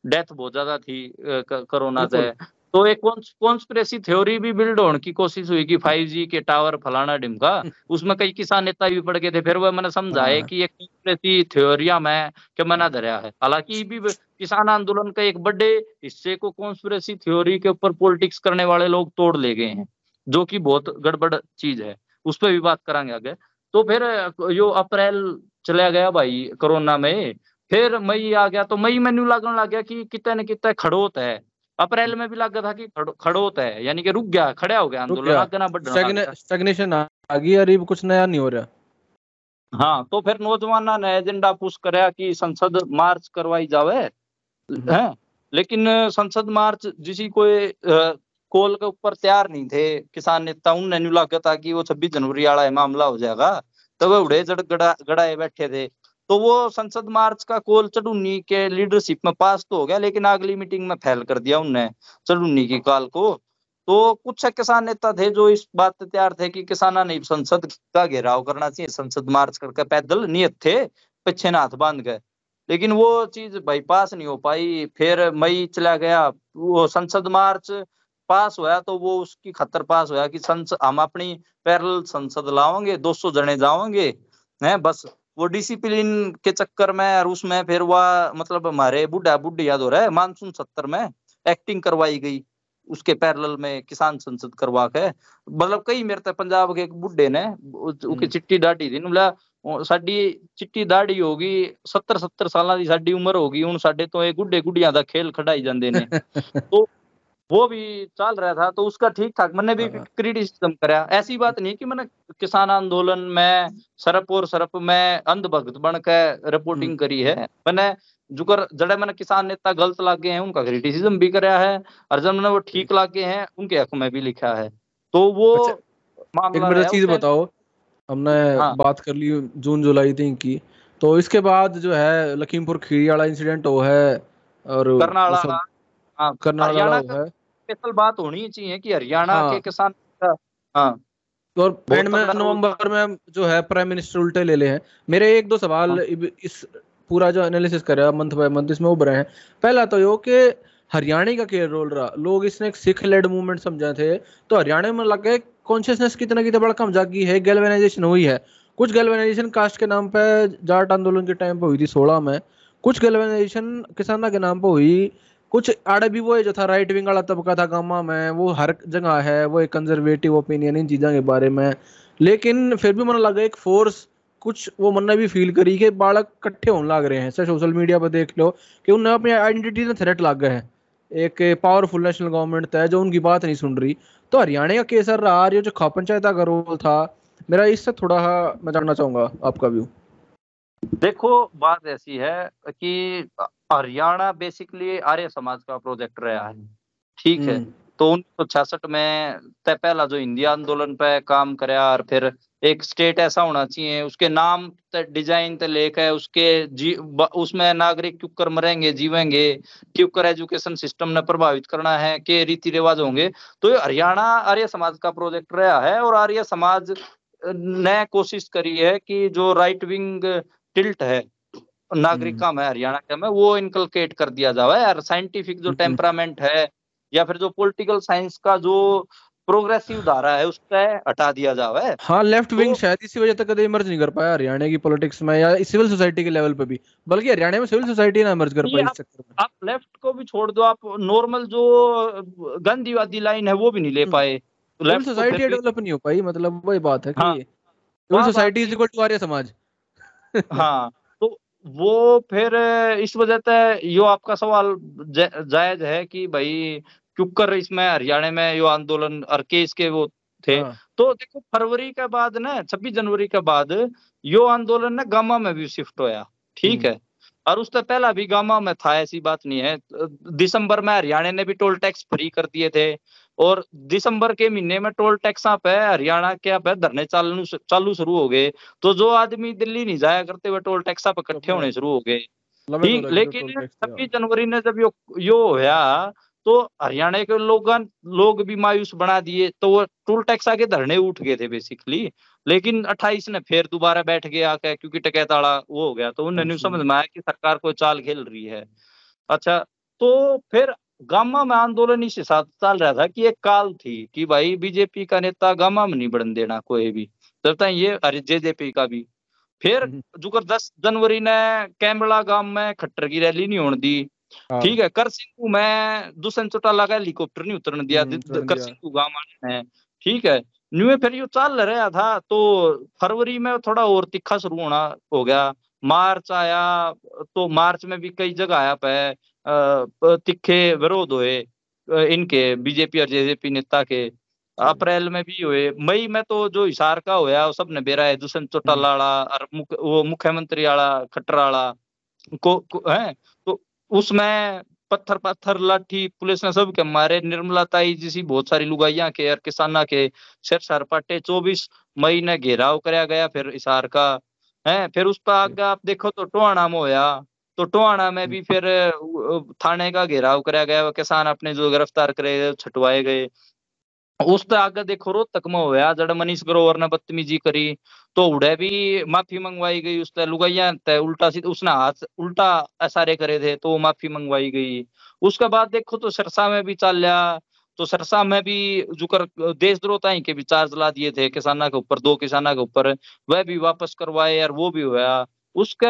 डेथ बहुत ज़्यादा थी कोरोना से। तो एक कॉन्स्पिरेसी थ्योरी भी बिल्ड होने की कोशिश हुई कि 5G के टावर फलाना ढिमका <laughs> उसमें कई किसान नेता भी पड़ गए थे फिर वह मैंने समझाए हाँ। कि एक कॉन्स्पिरेसी थ्योरिया में के मना धरया है। हालाँकि भी किसान आंदोलन का एक बड़े हिस्से को कॉन्स्पिरेसी थ्योरी के ऊपर पॉलिटिक्स करने वाले लोग तोड़ ले गए हैं जो कि बहुत गड़बड़ चीज़ है। उस पर भी बात करांगे आगे। तो फिर यो अप्रैल चला गया भाई कोरोना में फिर मई आ गया तो मई में न्यू लगने लग गया कि कितने न कितने खड़ोत है। अप्रैल में भी लगा था कि खड़ो- खड़ोत है यानी कि रुक गया खड़ा हो गया आंदोलन गया। ना लग आ गई और कुछ नया नहीं हो रहा। हाँ तो फिर नौजवाना ने एजेंडा पुश कराया कि संसद मार्च करवाई जावे है? लेकिन संसद मार्च जिसी कोई कॉल के ऊपर तैयार नहीं थे किसान नेता उनने न्यू लगा था कि वो छब्बीस जनवरी वाला मामला हो जाएगा तो वे उड़े जड़ गड़ा गड़ाए बैठे थे। तो वो संसद मार्च का कोल चढ़ुन्नी के लीडरशिप में पास तो हो गया, लेकिन अगली मीटिंग में फैल कर दिया उनने चढ़ुन्नी की कॉल को। तो कुछ किसान नेता थे जो इस बात पे तैयार थे कि किसाना ने संसद का घेराव करना चाहिए। संसद मार्च करके पैदल नियत थे, पीछे ना हाथ बाँध गए। लेकिन वो चीज़ बाईपास नहीं हो पाई। फिर मई चला गया, वो संसद मार्च पास हुआ तो वो उसकी खतर पास हुआ कि संसद हम अपनी पैरल संसद लाओगे 200 जने जाओगे हैं, बस। वो डिसिप्लिन के चक्कर में और उसमें फिर वह मतलब हमारे बुढ़ा बुढ़ी याद हो रहा है मानसून सत्तर में एक्टिंग करवाई गई उसके पैरेलल में किसान संसद करवा के मतलब कई मेरे तक पंजाब के एक बुढ़े ने उसकी हम्म। चिट्टी दाढ़ी थी बोला ਸਾਡੀ ਚਿੱਟੀ ਦਾੜੀ ਹੋ ਗਈ 70 70 ਸਾਲਾਂ ਦੀ ਸਾਡੀ ਉਮਰ ਹੋ ਗਈ ਹੁਣ ਸਾਡੇ ਤੋਂ ਇਹ ਗੁੱਡੇ ਗੁੱਡੀਆਂ ਦਾ ਖੇਲ ਖੜਾਈ ਜਾਂਦੇ ਨੇ तो वो भी चल रहा था तो उसका ठीक ठाक मैंने भी हाँ। क्रिटिसिज्म कराया ऐसी बात नहीं कि मैंने किसान आंदोलन में सरप और सरप में अंधभक्त बन के रिपोर्टिंग हम्म। करी है मैंने जुकर जड़े मैंने किसान नेता गलत लागे हैं उनका क्रिटिसिज्म भी कराया है और जब मैंने वो ठीक लागे हैं उनके हक में भी लिखा है तो वो अच्छा, मामला चीज़ बताओ हमने हाँ। बात कर ली जून जुलाई तीन की तो इसके बाद जो है लखीमपुर खीरी वाला इंसिडेंट वो है और करनाला हाँ करनाल वो है स्पेशल बात होनी चाहिए कि हरियाणा हाँ। के किसान हाँ। और एंड में नवंबर में जो है प्राइम मिनिस्टर उल्टे ले ले हैं। मेरे एक दो सवाल हाँ। इस पूरा जो एनालिसिस करा मंथ बाय मंथ इसमें उभरे हैं। पहला तो यो कि हरियाणा का क्या रोल रहा? लोग इसने एक सिख लेड मूवमेंट समझा थे। तो हरियाणा में लग गए कॉन्शियसनेस कितना कितना बड़ा कम जागी है गैल्वेनाइजेशन हुई है। कुछ गैल्वेनाइजेशन कास्ट के नाम पे जाट आंदोलन के टाइम पे हुई थी सोलह में। कुछ गैल्वेनाइजेशन किसाना के नाम पे हुई कुछ आड़े भी वो है जो था राइट विंग वाला तबका था गामा में, वो हर जगह है, वो एक कंजर्वेटिव ओपिनियन इन चीज़ों के बारे में। लेकिन फिर भी मन लगा एक फोर्स कुछ वो मन ने भी फील करी कि बालक इकट्ठे होने लग रहे हैं। सर सोशल मीडिया पर देख लो कि उन्हें अपनी आइडेंटिटी में थ्रेट लग गए हैं। एक पावरफुल नेशनल गवर्नमेंट है जो उनकी बात नहीं सुन रही। तो हरियाणा का केसर रहा, ये जो खा पंचायत का रोल था, मेरा इससे थोड़ा मैं जानना चाहूँगा आपका व्यू देखो, बात ऐसी है कि हरियाणा बेसिकली आर्य समाज का प्रोजेक्ट रहा है। ठीक है हम्म, तो उन्नीस सौ छियासठ में तय पहला जो हिंदी आंदोलन पे काम कराया और फिर एक स्टेट ऐसा होना चाहिए उसके नाम डिज़ाइन ते लेके उसके जी उसमें नागरिक क्यों कर मरेंगे जीवेंगे क्यों कर एजुकेशन सिस्टम ने प्रभावित करना है के रीति रिवाज होंगे तो ये हरियाणा आर्य समाज का प्रोजेक्ट रहा है और आर्य समाज ने कोशिश करी है कि जो राइट विंग टिल्ट है नागरिका में हरियाणा का में वो इनकलकेट कर दिया जावे यार। साइंटिफिक जो <laughs> टेम्परामेंट है या फिर जो पॉलिटिकल साइंस का जो प्रोग्रेसिव धारा है उससे हटा दिया जावे। हाँ लेफ़्ट विंग तो- शायद इसी वजह तक कभी इमर्ज नहीं कर पाया हरियाणा की पॉलिटिक्स में या सिविल सोसाइटी के लेवल पे भी। बल्कि हरियाणा में सिविल सोसाइटी ना इमर्ज कर पाई आप- इस चक्कर में। आप लेफ़्ट को भी छोड़ दो आप नॉर्मल जो गांधीवादी लाइन है वो भी नहीं ले हम्म। पाए। सिविल लेफ़्ट सोसाइटी डेवलप नहीं हो पाई मतलब वही बात है कि हाँ। Civil society is equal to Arya Samaj. हाँ वो फिर इस वजह से यो आपका सवाल जायज़ है कि भाई क्यों कर इसमें हरियाणा में यो आंदोलन और केस के वो थे। हाँ, तो देखो फरवरी के बाद ना छब्बीस जनवरी के बाद यो आंदोलन ना गामा में भी शिफ्ट होया ठीक हम्म। है और उससे पहला भी गामा में था ऐसी बात नहीं है। दिसंबर में हरियाणा ने भी टोल टैक्स फ्री कर दिए थे। और दिसंबर के महीने में टोल टैक्स पे हरियाणा के पे धरने चालू चालू शुरू हो गए तो जो आदमी दिल्ली नहीं जाया करते हुए टोल टैक्स पे इकट्ठे होने शुरू हो गए ठीक लेकिन। छब्बीस जनवरी ने जब यो यो होया तो हरियाणा के लोग लोग भी मायूस बना दिए तो वो टोल टैक्स आके धरने उठ गए थे बेसिकली लेकिन 28 ने फिर दोबारा बैठ गया आके क्योंकि टकैताड़ा वो हो गया तो उन्हें नहीं अच्छा। समझ में आया कि सरकार को चाल खेल रही है अच्छा तो फिर गामा में आंदोलन इस हिसाब से चल रहा था कि एक काल थी कि भाई बीजेपी का नेता गामा में नहीं बढ़न देना कोई भी। जब तक ये अरे जेजेपी का भी। फिर हम्म, जुकर दस जनवरी ने कैमला गाँव में खट्टर की रैली नहीं होने दी। हाँ, ठीक है कर सिंह में दुष्यंत चौटाला का हेलीकॉप्टर नहीं उतरने दिया हम्म, कर सिंह गाँव ने। ठीक है न्यू फिर ये चल रहा था तो फरवरी में थोड़ा और तिखा शुरू होना हो गया। मार्च आया तो मार्च में भी कई जगह आया प- तिखे विरोध हुए इनके बीजेपी और जेजेपी नेता के। अप्रैल में भी हुए। मई में तो जो हिसार का होया सबने बेरा है। दुष्यंत चौटाला और मुख, वो मुख्यमंत्री वाला खट्टर वाला को, को है? तो उसमें पत्थर पत्थर लाठी पुलिस ने सब के मारे। निर्मला ताई जैसी बहुत सारी लुगाइया के और किसाना के सिर सर पाटे। चौबीस मई ने घेराव कराया गया फिर हिसार का है? फिर उस पर आगे आप देखो तो टोहाना में होया। तो टोहाना में भी फिर थाने का घेराव कराया गया किसान अपने जो गिरफ़्तार करे छटवाए गए। उस पे आगे देखो रोहतक में होया, जड़ मनीष ग्रोवर ने बदतमीजी करी तो उड़े भी माफ़ी मंगवाई गई उससे लुगाइया उल्टा सीधा उसने हाथ उल्टा इशारे करे थे तो माफ़ी मंगवाई गई। उसके बाद देखो तो सरसा में भी चल लिया तो सरसा में भी जुकर, देशद्रोह ताई के भी चार्ज ला दिए थे किसाना के ऊपर, दो किसाना के ऊपर, वह भी वापस करवाए और वो भी हुआ उसके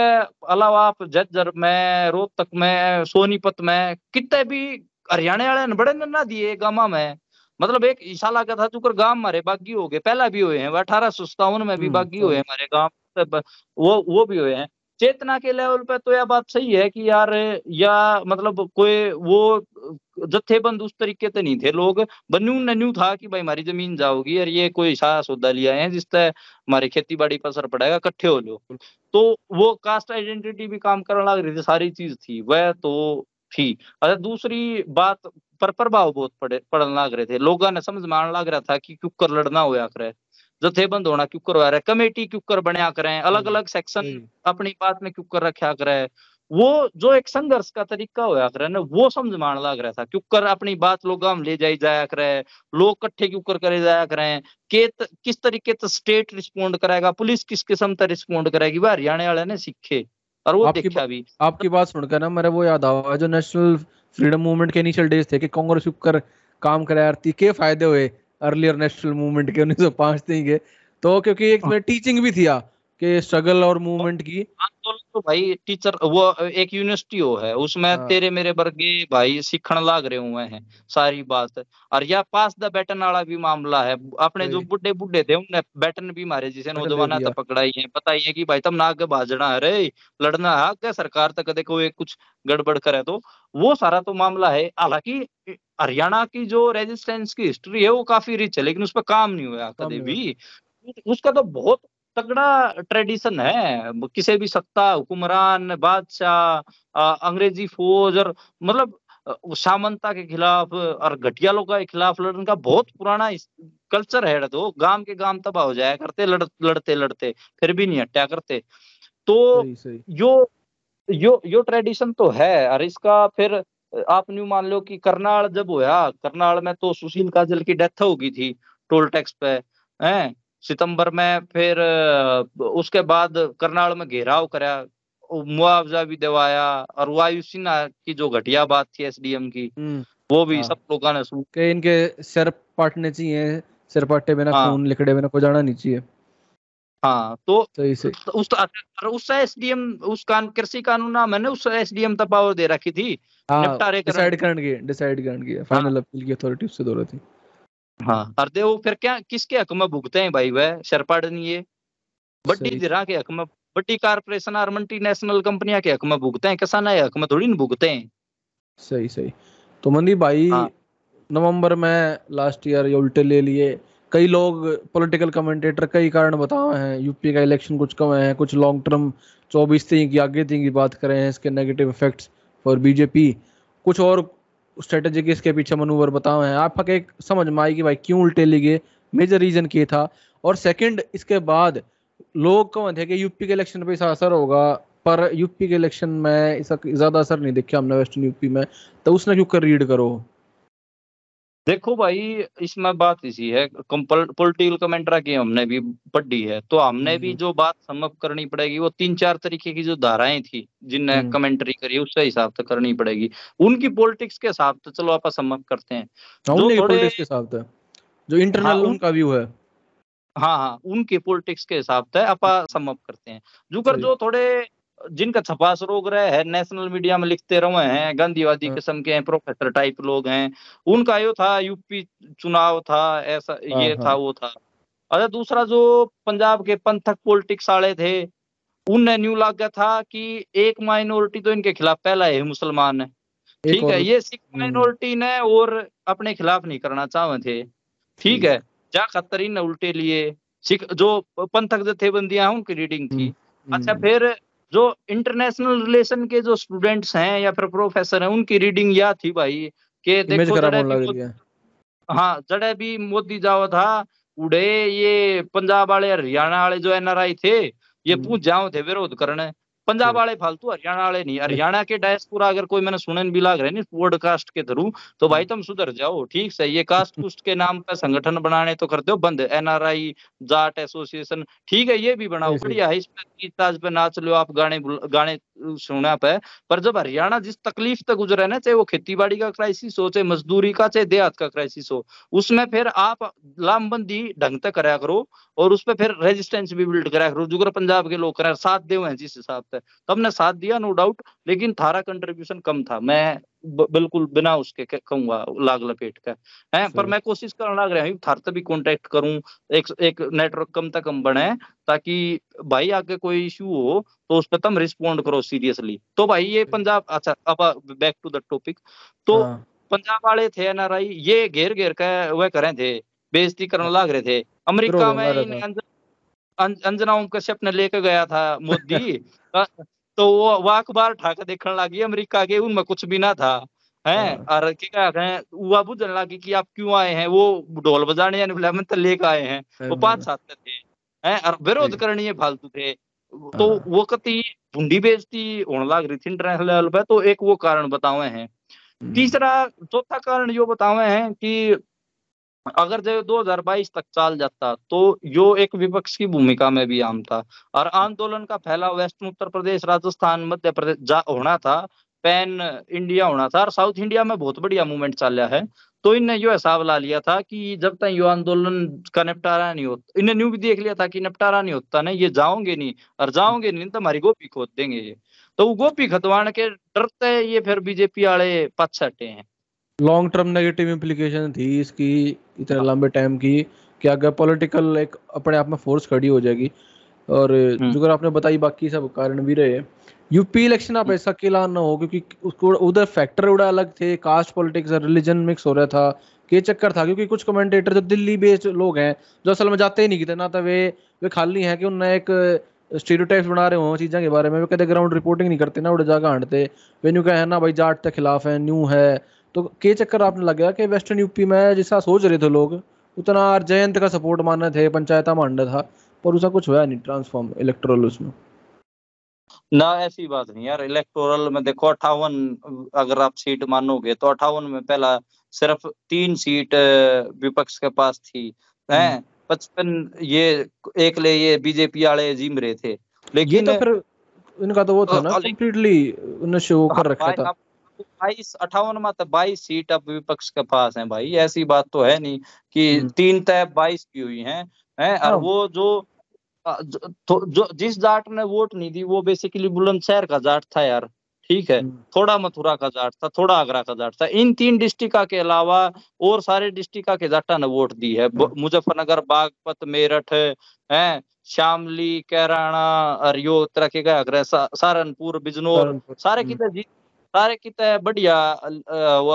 अलावा आप जज्जर में रोहतक में सोनीपत में कितने भी हरियाणा वाले बड़े ने दिए गामा में। मतलब एक इशाला का था चुकर गाँव हमारे बागी हो गए पहला भी हुए हैं अठारह सौ सत्तावन में भी हम्म, बागी हुए हैं हमारे गाँव वो वो भी हुए हैं। चेतना के लेवल पे तो यह बात सही है कि यार, या मतलब कोई वो जत्थेबंद उस तरीके से नहीं थे। लोग बनू ने न्यू था कि भाई हमारी ज़मीन जाओगी और ये कोई सा सौदा लिया है जिससे हमारी खेती बाड़ी पर असर पड़ेगा कट्ठे हो लो तो वो कास्ट आइडेंटिटी भी काम करने लग रही थी, सारी चीज़ थी, वह तो थी। अच्छा दूसरी बात पर प्रभाव बहुत पड़े, पड़ने लग रहे थे। लोगों ने समझ में आने लग रहा था कि क्यों कर लड़ना होया करे जथेबंद होना क्यों करवा रहे कमेटी क्यों कर बनया करें? अलग अलग सेक्शन अपनी बात में क्यों कर रखा करे? वो जो एक संघर्ष का तरीका होया करे ना वो समझ मान लग रहा था। क्यों कर अपनी बात लोग हम ले जाई जाया करे? लोग कट्ठे क्यों कर करे जाया करें? के त- किस तरीके से स्टेट रिस्पोंड करेगा पुलिस किस किस्म से रिस्पोंड करेगी? वह हरियाणा वाले ने सीखे और वो देखा भी। आपकी बात सुनकर ना मेरे वो याद आवा जो नेशनल फ्रीडम मूवमेंट के इनिशियल डेज़ थे कि कांग्रेस कर काम कराया के फ़ायदे हुए? अर्लियर नेशनल मूवमेंट के उन्नीस सौ पाँच ही के तो क्योंकि एक टीचिंग भी थी आ, कि स्ट्रगल और मूवमेंट की। आंदोलन तो भाई टीचर वो एक यूनिवर्सिटी हो है उसमें हाँ। तेरे मेरे वर्गे भाई सीखण लाग रहे हुए हैं सारी बात। और या पास द बैटन वाला भी मामला है अपने जो। बुढ़े बुढ़े थे उनने बैटन भी मारे जिसे नौजवान। तो पकड़ाई है। बताइए है कि भाई तुम ना आगे भाजना है रे लड़ना है आगे सरकार तक देखो एक कुछ गड़बड़ करे तो। वो सारा तो मामला है। हालाँकि हरियाणा की जो रेजिस्टेंस की हिस्ट्री है वो काफ़ी रिच है लेकिन उस पर काम नहीं हुआ कभी भी। उसका तो बहुत तगड़ा ट्रेडिशन है। किसी भी सत्ता हुक्मरान बादशाह अंग्रेज़ी फौज और मतलब सामंता के खिलाफ और घटिया लोगों के खिलाफ लड़ने का बहुत पुराना कल्चर है तो गाँव के गाँव तबाह हो जाया करते लड़, लड़ते लड़ते फिर भी नहीं हट्या करते। तो सही सही। यो यो यो ट्रेडिशन तो है और इसका फिर आप न्यू मान लो कि करनाल जब होया करनाल में तो सुशील काजल की डेथ हो गई थी टोल टैक्स पे हैं? सितंबर में फिर उसके बाद करनाल में घेराव करा मुआवजा भी दिवाया और वायु सिन्हा की जो घटिया बात थी एसडीएम की हम्म। वो भी हाँ। सब लोगों ने सुन। कि इनके सिर पाटने चाहिए सिर पाटे बिना हाँ। खून लिखड़े बिना को जाना नहीं चाहिए। हाँ तो तो उस उस एसडीएम उस कान कृषि कानून ना मैंने उस एसडीएम तक पावर दे रखी थी। हाँ डिसाइड करने की डिसाइड करने की फाइनल अपील की अथॉरिटी उससे दो रही थी। हाँ। और दे वो फिर क्या किसके हक में भुगते हैं भाई वह? शरपाड़ नहीं है बड्डी। धीरा के हक में बड्डी कारपोरेशन और मल्टी नेशनल कंपनियाँ के हक में भुगते हैं किसान के हक में थोड़ी ना भुगते हैं। सही सही। तो मनदीप भाई हाँ। नवंबर में लास्ट ईयर ये उल्टे ले लिए। कई लोग पॉलिटिकल कमेंटेटर कई कारण बताए हैं। यूपी का इलेक्शन कुछ कम है कुछ लॉन्ग टर्म चौबीस तीन की आगे तीन की बात करें हैं इसके नेगेटिव इफेक्ट्स फॉर बीजेपी कुछ और स्ट्रेटेजी के इसके पीछे मनूवर बताओ हैं। आपका एक समझ में आई कि भाई क्यों उल्टे लिए मेजर रीजन ये था। और सेकंड इसके बाद लोग कौन थे कि यूपी के इलेक्शन पे इसका असर होगा? पर यूपी के इलेक्शन में इसका ज़्यादा असर नहीं देखा हमने वेस्टर्न यूपी में। तो उसने क्यों कर रीड करो? देखो भाई इसमें बात इसी है पॉलिटिकल कमेंटरा की हमने भी पढ़ी है तो हमने भी हम्म। जो बात समअप करनी पड़ेगी वो तीन चार तरीके की जो धाराएँ थी जिनने हम्म। कमेंट्री करी उससे हिसाब से करनी पड़ेगी उनकी पॉलिटिक्स के हिसाब से चलो आप समअप करते हैं हाँ, जो थोड़े- के साथ है जो इंटरनल हाँ, उनका व्यू है हाँ हाँ उनके पॉलिटिक्स के हिसाब से आपा समअप करते हैं जुकर। जो थोड़े जिनका छपास रोग रहे है नेशनल मीडिया में लिखते रहे हैं गांधीवादी हाँ। किस्म के हैं प्रोफेसर टाइप लोग हैं उनका यो था यूपी चुनाव था ऐसा हाँ, ये हाँ। था वो था। अच्छा दूसरा जो पंजाब के पंथक पॉलिटिक्स वाले थे उनने न्यू लग गया था कि एक माइनॉरिटी तो इनके खिलाफ पहला है मुसलमान है। ठीक है ये सिख हम्म। माइनॉरिटी ने और अपने खिलाफ नहीं करना चाहे थे। ठीक है जा खतरी ने उल्टे लिए। सिख जो पंथक जथेबंदियाँ हैं उनकी रीडिंग थी। हम्म, अच्छा हम्म, फिर जो इंटरनेशनल रिलेशन के जो स्टूडेंट्स हैं या फिर प्रोफेसर हैं उनकी रीडिंग या थी भाई के देखो जड़े है जड़े भी मोदी जाओ था उड़े ये पंजाब वाले हरियाणा वाले जो एनआरआई थे ये हम्म। पूछ जाओ थे विरोध करने पंजाब वाले फालतू हरियाणा वाले नहीं। हरियाणा के डायस्पोरा अगर कोई मैंने सुनने भी लाग रहे नहीं पॉडकास्ट के थ्रू तो भाई तुम सुधर जाओ ठीक से ये कास्ट कुस्ट के नाम पर संगठन बनाने तो करते हो बंद। एनआरआई जाट एसोसिएशन ठीक है ये भी बनाओ। बढ़िया है इस पे गीत ताज पे नाच लो आप गाने गाने सुना पे, पर जब हरियाणा जिस तकलीफ़ तक गुजरे ना, चाहे वो खेती बाड़ी का क्राइसिस हो, चाहे मजदूरी का, चाहे देहात का क्राइसिस हो, उसमें फिर आप लामबंदी ढंग तक कराया करो और उस पर फिर रेजिस्टेंस भी बिल्ड कराया करो। जुगर पंजाब के लोग करा, साथ दे हुए हैं जिस हिसाब से। तब ने साथ दिया नो डाउट लेकिन थारा कंट्रीब्यूशन कम था। मैं बिल्कुल बिना उसके कहूँगा लाग लपेट का है पर मैं कोशिश करने लग रहा हूँ थार भी कांटेक्ट करूँ एक एक नेटवर्क कम तक कम बने ताकि भाई आगे कोई इशू हो तो उस पर तुम रिस्पॉन्ड करो सीरियसली तो भाई ये पंजाब अच्छा अब बैक टू द टॉपिक तो हाँ, पंजाब वाले थे एनआरआई ये घेर घेर के वह करे थे बेजती करने लाग रहे थे। अमेरिका में होना इन रहता। अंज, अं- अंजना ओम कश्यप ने लेके गया था मोदी। <laughs> तो वो वो अखबार के देखने लगी अमेरिका के उनमें कुछ भी ना था हैं? हाँ। और क्या हैं वो बुझने लगी कि आप क्यों आए हैं? वो ढोल बजाने यानी फ़िल्म तो लेके आए हैं। वो हाँ, पाँच सात थे हैं? और विरोध। करनी फालतू थे। तो हाँ। वो कति भुंडी बेइज्जती होने लग रही थी इंटरनेशनल लेवल पे तो एक वो कारण बताए हैं। हम्म, तीसरा चौथा कारण यो बतावे हैं कि अगर जो 2022 तक चाल जाता तो यो एक विपक्ष की भूमिका में भी आम था। और आंदोलन का फैलाव वेस्ट उत्तर प्रदेश, राजस्थान, मध्य प्रदेश होना था, पैन इंडिया होना था, और साउथ इंडिया में बहुत बढ़िया मूवमेंट चल रहा है। तो इनने यो हिसाब ला लिया था कि जब तक यो आंदोलन का निपटारा नहीं होता इन्हें न्यू भी देख लिया था कि निपटारा नहीं होता ना ये जाओगे नहीं, और जाओगे नहीं तो हमारी गोपी खोद देंगे ये। तो गोपी खतवाण के डरते ये फिर बीजेपी वाले पछ हटे हैं। लॉन्ग टर्म नेगेटिव इम्प्लीकेशन थी इसकी इतने हाँ। लंबे टाइम की कि अगर पॉलिटिकल एक अपने आप में फोर्स खड़ी हो जाएगी और हम्म। जो अगर आपने बताई बाकी सब कारण भी रहे यूपी इलेक्शन आप ऐसा अकेला ना हो क्योंकि उसको उधर फैक्टर उड़ा अलग थे कास्ट पॉलिटिक्स और रिलीजन मिक्स हो रहा था के चक्कर था क्योंकि कुछ कमेंटेटर जो दिल्ली बेस्ड लोग हैं जो असल में जाते ही नहीं किते ना तो वे वे खाली हैं कि उन्हें एक स्टीरियोटाइप्स बना रहे हो चीज़ों के बारे में वे कदे ग्राउंड रिपोर्टिंग नहीं करते ना उड़े जाकर हांटते वे न्यू कहे ना भाई जाट के खिलाफ है न्यू है तो के चक्कर आपने लग गया कि वेस्टर्न यूपी में जिसा सोच रहे थे लोग उतना जयंत का सपोर्ट मानने थे पंचायता मानना था पर उसका कुछ हुआ नहीं ट्रांसफॉर्म इलेक्टोरल उसमें। ना ऐसी बात नहीं यार इलेक्टोरल में देखो अट्ठावन अगर आप सीट मानोगे तो अट्ठावन में पहला सिर्फ़ तीन सीट विपक्ष के पास थी। हैं? पचपन ये एक ले ये बीजेपी वाले जिम रहे थे। लेकिन ये तो फिर इनका तो वो था ना कंप्लीटली उन्हें शो कर हाँ, रखा था। बाईस अठावन में तो बाईस सीट अब विपक्ष के पास है भाई। ऐसी बात तो है नहीं कि हम्म। तीन तय बाईस की हुई हैं हैं? और हाँ। वो जो जो, तो, जो जिस जाट ने वोट नहीं दी वो बेसिकली बुलंदशहर का जाट था यार। ठीक है? हम्म, थोड़ा मथुरा का जाट था थोड़ा आगरा का जाट था। इन तीन डिस्ट्रिक्टा के अलावा और सारे डिस्ट्रिक्टा के जाटा ने वोट दी है। हाँ। मुजफ्फरनगर बागपत मेरठ है? शामली कैराना और यो तरह के अग्रह सा- सहारनपुर बिजनौर सारे हम्म, किते जीत सारे किते बढ़िया वो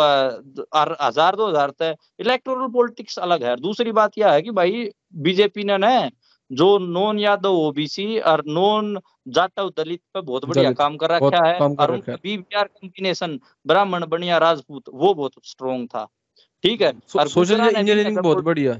हज़ार दो हज़ार तय इलेक्टोरल पॉलिटिक्स अलग है। दूसरी बात यह है कि भाई बीजेपी ने न जो नॉन यादव ओबीसी और नॉन जाटव दलित पे बहुत बढ़िया काम कर रखा है और है। बीबीआर कॉम्बिनेशन ब्राह्मण बनिया राजपूत वो बहुत स्ट्रॉन्ग था। ठीक है सो- और सोशल इंजीनियरिंग बहुत बढ़िया।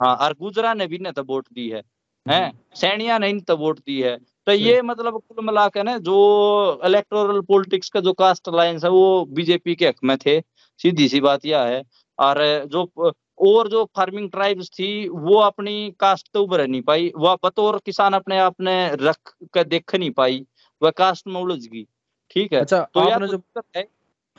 हाँ और गुजरा ने भी ने तो वोट दी है। हैं हम्म। सैनिया ने इन तो वोट दी है। तो ये मतलब कुल मिला के ना जो इलेक्टोरल पॉलिटिक्स का जो कास्ट अलायंस है वो बीजेपी के हक में थे। सीधी सी बात यह है। और जो और जो फ़ार्मिंग ट्राइब्स थी वो अपनी कास्ट तो उभर नहीं पाई। वह बतौर किसान अपने आप ने रख के देख नहीं पाई। वह कास्ट में उलझ गई। ठीक है? अच्छा तो यार आपने जो है?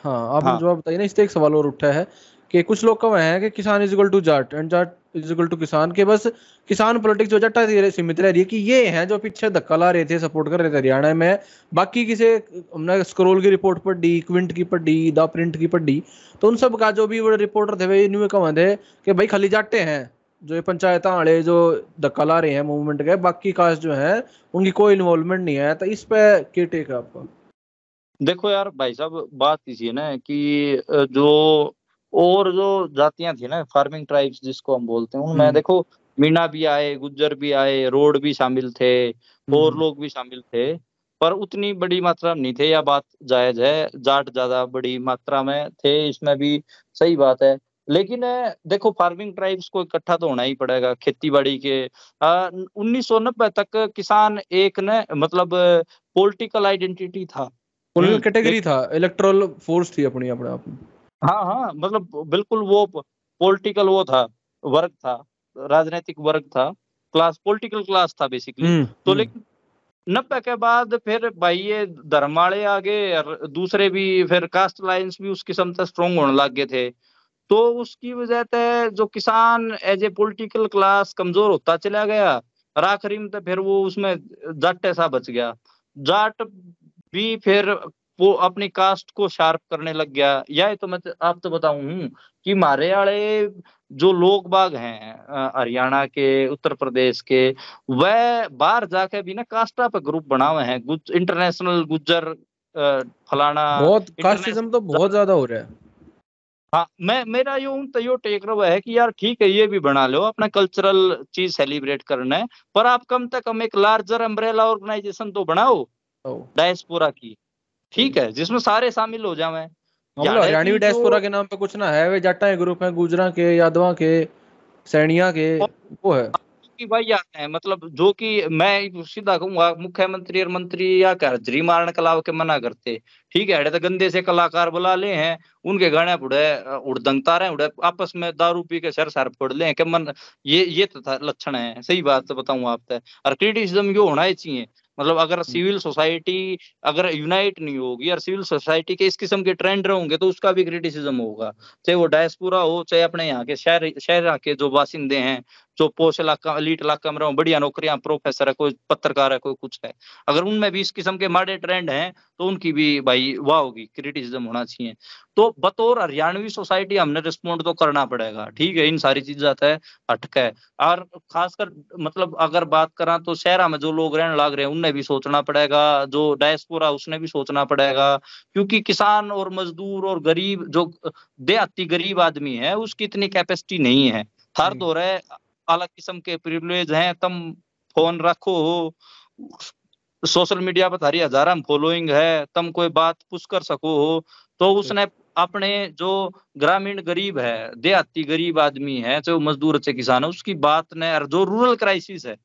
हाँ आपने हाँ। जवाब बताइए ना इससे एक सवाल और उठा है। कि कुछ लोग कह हैं कि kisan is equal to Jat and Jat is equal to kisan के बस किसान पॉलिटिक्स जो जट्टा सीमित रह रही है कि ये हैं जो पीछे धक्का ला रहे थे सपोर्ट कर रहे थे हरियाणा में, बाकी किसे हमने स्क्रोल की रिपोर्ट पढ़ी क्विंट की पढ़ी, द प्रिंट की पढ़ी तो उन सब का जो भी वो रिपोर्टर थे, वे इनमें कहा थे कि भाई खाली जाटे हैं, जो ये पंचायत वाले जो धक्का ला रहे हैं मूवमेंट के, बाकी कास्ट जो है, उनकी कोई इन्वॉल्वमेंट नहीं है तो इस पे क्या टेक है आपका? देखो यार भाई साहब, बात इसी है ना कि जो और जो जातियाँ थी ना फ़ार्मिंग ट्राइब्स जिसको हम बोलते हैं उनमें हम्म। देखो मीणा भी आए गुज्जर भी आए रोड भी शामिल थे और हम्म। लोग भी शामिल थे पर उतनी बड़ी मात्रा में नहीं थे यह बात जायज़ है जाट ज़्यादा बड़ी मात्रा में थे इसमें भी सही बात है। लेकिन देखो फ़ार्मिंग ट्राइब्स को इकट्ठा तो होना ही पड़ेगा खेती बाड़ी के उन्नीस सौ नब्बे तक किसान एक न मतलब पॉलिटिकल आइडेंटिटी था। पॉलिटिकल हम्म, कैटेगरी था इलेक्ट्रल फोर्स थी अपनी अपने आप में। हाँ हाँ मतलब बिल्कुल वो पॉलिटिकल वो था वर्ग था राजनीतिक वर्ग था क्लास पॉलिटिकल क्लास था बेसिकली हम्म, तो हम्म, लेकिन नब्बे के बाद फिर भाई ये धर्म वाले आ गए और दूसरे भी फिर कास्ट लाइन्स भी उस किस्म से स्ट्रोंग होने लग गए थे। तो उसकी वजह से जो किसान एज ए पॉलिटिकल क्लास कमज़ोर होता चला गया और आखिरी में तो फिर वो उसमें जाट सा बच गया। जाट भी फिर वो अपनी कास्ट को शार्प करने लग गया। या तो मैं आप तो बताऊँ हूँ कि मारे वाले जो लोग बाग हैं हरियाणा के उत्तर प्रदेश के वह बाहर जाके भी ना कास्टा पे ग्रुप बना हुए हैं। गुज, इंटरनेशनल गुज्जर फलाना बहुत कास्टिज्म तो बहुत ज़्यादा हो रहा है। हाँ मैं मेरा यो तो यो टेक रहा है कि यार ठीक है ये भी बना लो अपना कल्चरल चीज़ सेलिब्रेट करना है पर आप कम से कम एक लार्जर अम्ब्रेला ऑर्गेनाइजेशन तो बनाओ डायस्पोरा की। ठीक है जिसमें सारे शामिल हो जावे मतलब है हरियाणवी डायस्पोरा के नाम पे कुछ ना है वे जाटा के ग्रुप है गुजरा के यादवा के सैनिया के वो है। कि भाई आते हैं मतलब जो कि मैं सीधा कहूँगा मुख्यमंत्री और मंत्री या कर जरी मारने कलाव के मना करते। ठीक है तो गंदे से कलाकार बुला ले हैं उनके गाने उड़े उड़दंगता रहे उड़े आपस में दारू पी के सर सर फोड़ ले हैं कि मन ये ये तो लक्षण है सही बात तो बताऊँ आप और क्रिटिसिज्म यो होना ही चाहिए। मतलब अगर सिविल सोसाइटी अगर यूनाइट नहीं होगी और सिविल सोसाइटी के इस किस्म के ट्रेंड होंगे तो उसका भी क्रिटिसिज्म होगा। चाहे वो डायस्पोरा हो चाहे अपने यहाँ के शहर शहर के जो बासिंदे हैं जो पोश इलाका एलिट इलाका में रहो बढ़िया नौकरियाँ प्रोफेसर है कोई पत्रकार है कोई कुछ है। अगर उनमें भी इस किस्म के माड़े ट्रेंड हैं तो उनकी भी भाई वाह होगी क्रिटिसिज्म होना चाहिए। तो बतौर हरियाणवी सोसाइटी हमने रिस्पॉन्ड तो करना पड़ेगा ठीक है इन सारी चीज़ें है हटक है। और खासकर मतलब अगर बात करा तो शहर में जो लोग रहने लग रहे हैं उन्हें भी सोचना पड़ेगा जो डायस्पोरा उसने भी सोचना पड़ेगा क्योंकि किसान और मजदूर और गरीब जो देहाती गरीब आदमी है उसकी इतनी कैपेसिटी नहीं है। हर हम्म। दौर है अलग किस्म के प्रिवलेज हैं तुम फ़ोन रखो। हो सोशल मीडिया पर थारी हजारा फॉलोइंग है तुम कोई बात पुश कर सको हो। तो उसने अपने जो ग्रामीण गरीब है देहाती गरीब आदमी है चाहे मजदूर चाहे किसान है उसकी बात ने और जो रूरल क्राइसिस है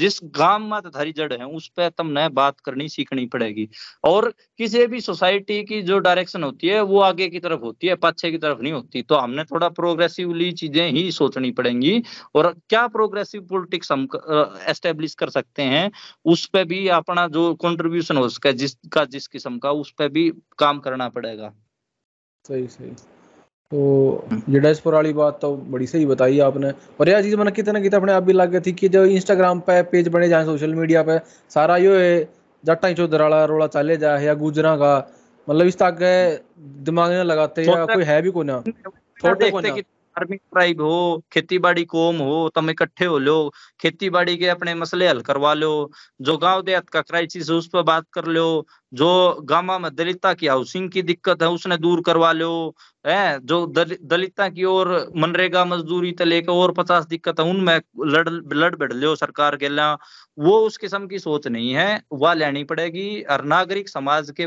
जिस गाँव में थारी जड़ है, उस पर तुमने बात करनी सीखनी पड़ेगी। और किसी भी सोसाइटी की जो डायरेक्शन होती है, वो आगे की तरफ़ होती है, पीछे की तरफ़ नहीं होती। तो हमने थोड़ा प्रोग्रेसिवली चीज़ें ही सोचनी पड़ेंगी। और क्या प्रोग्रेसिव पॉलिटिक्स हम एस्टेब्लिश कर सकते हैं, उस पर भी अपना जो कंट्रीब्यूशन हो सके जिसका जिस किस्म का, उस पर भी काम करना पड़ेगा। सही सही। तो ये डायस्पोरा वाली बात तो बड़ी सही बताई आपने। और यह चीज़ मैंने कितने कितने अपने आप भी लग गई थी कि जो इंस्टाग्राम पे पेज बने जाए सोशल मीडिया पे सारा यो है जट्टा चौधर वाला रोला चले जाए या गुजरा का मतलब इस तक दिमाग में लगाते या कोई है भी ना थोड़े को ना फ़ार्मिंग ट्राइब हो खेती बाड़ी कोम हो तुम इकट्ठे हो लो खेती बाड़ी के अपने मसले हल करवा लो जो गाँव देहात का क्राइसिस उस पर बात कर लो जो गामा में दलिता की हाउसिंग की दिक्कत है उसने दूर करवा लो है? जो दल, दलिता की और मनरेगा मजदूरी तो लेकर और पचास दिक्कत है उनमें लड़ लड़ बढ़ लो सरकार के ला वो उस किस्म की सोच नहीं है वह लेनी पड़ेगी। और नागरिक समाज के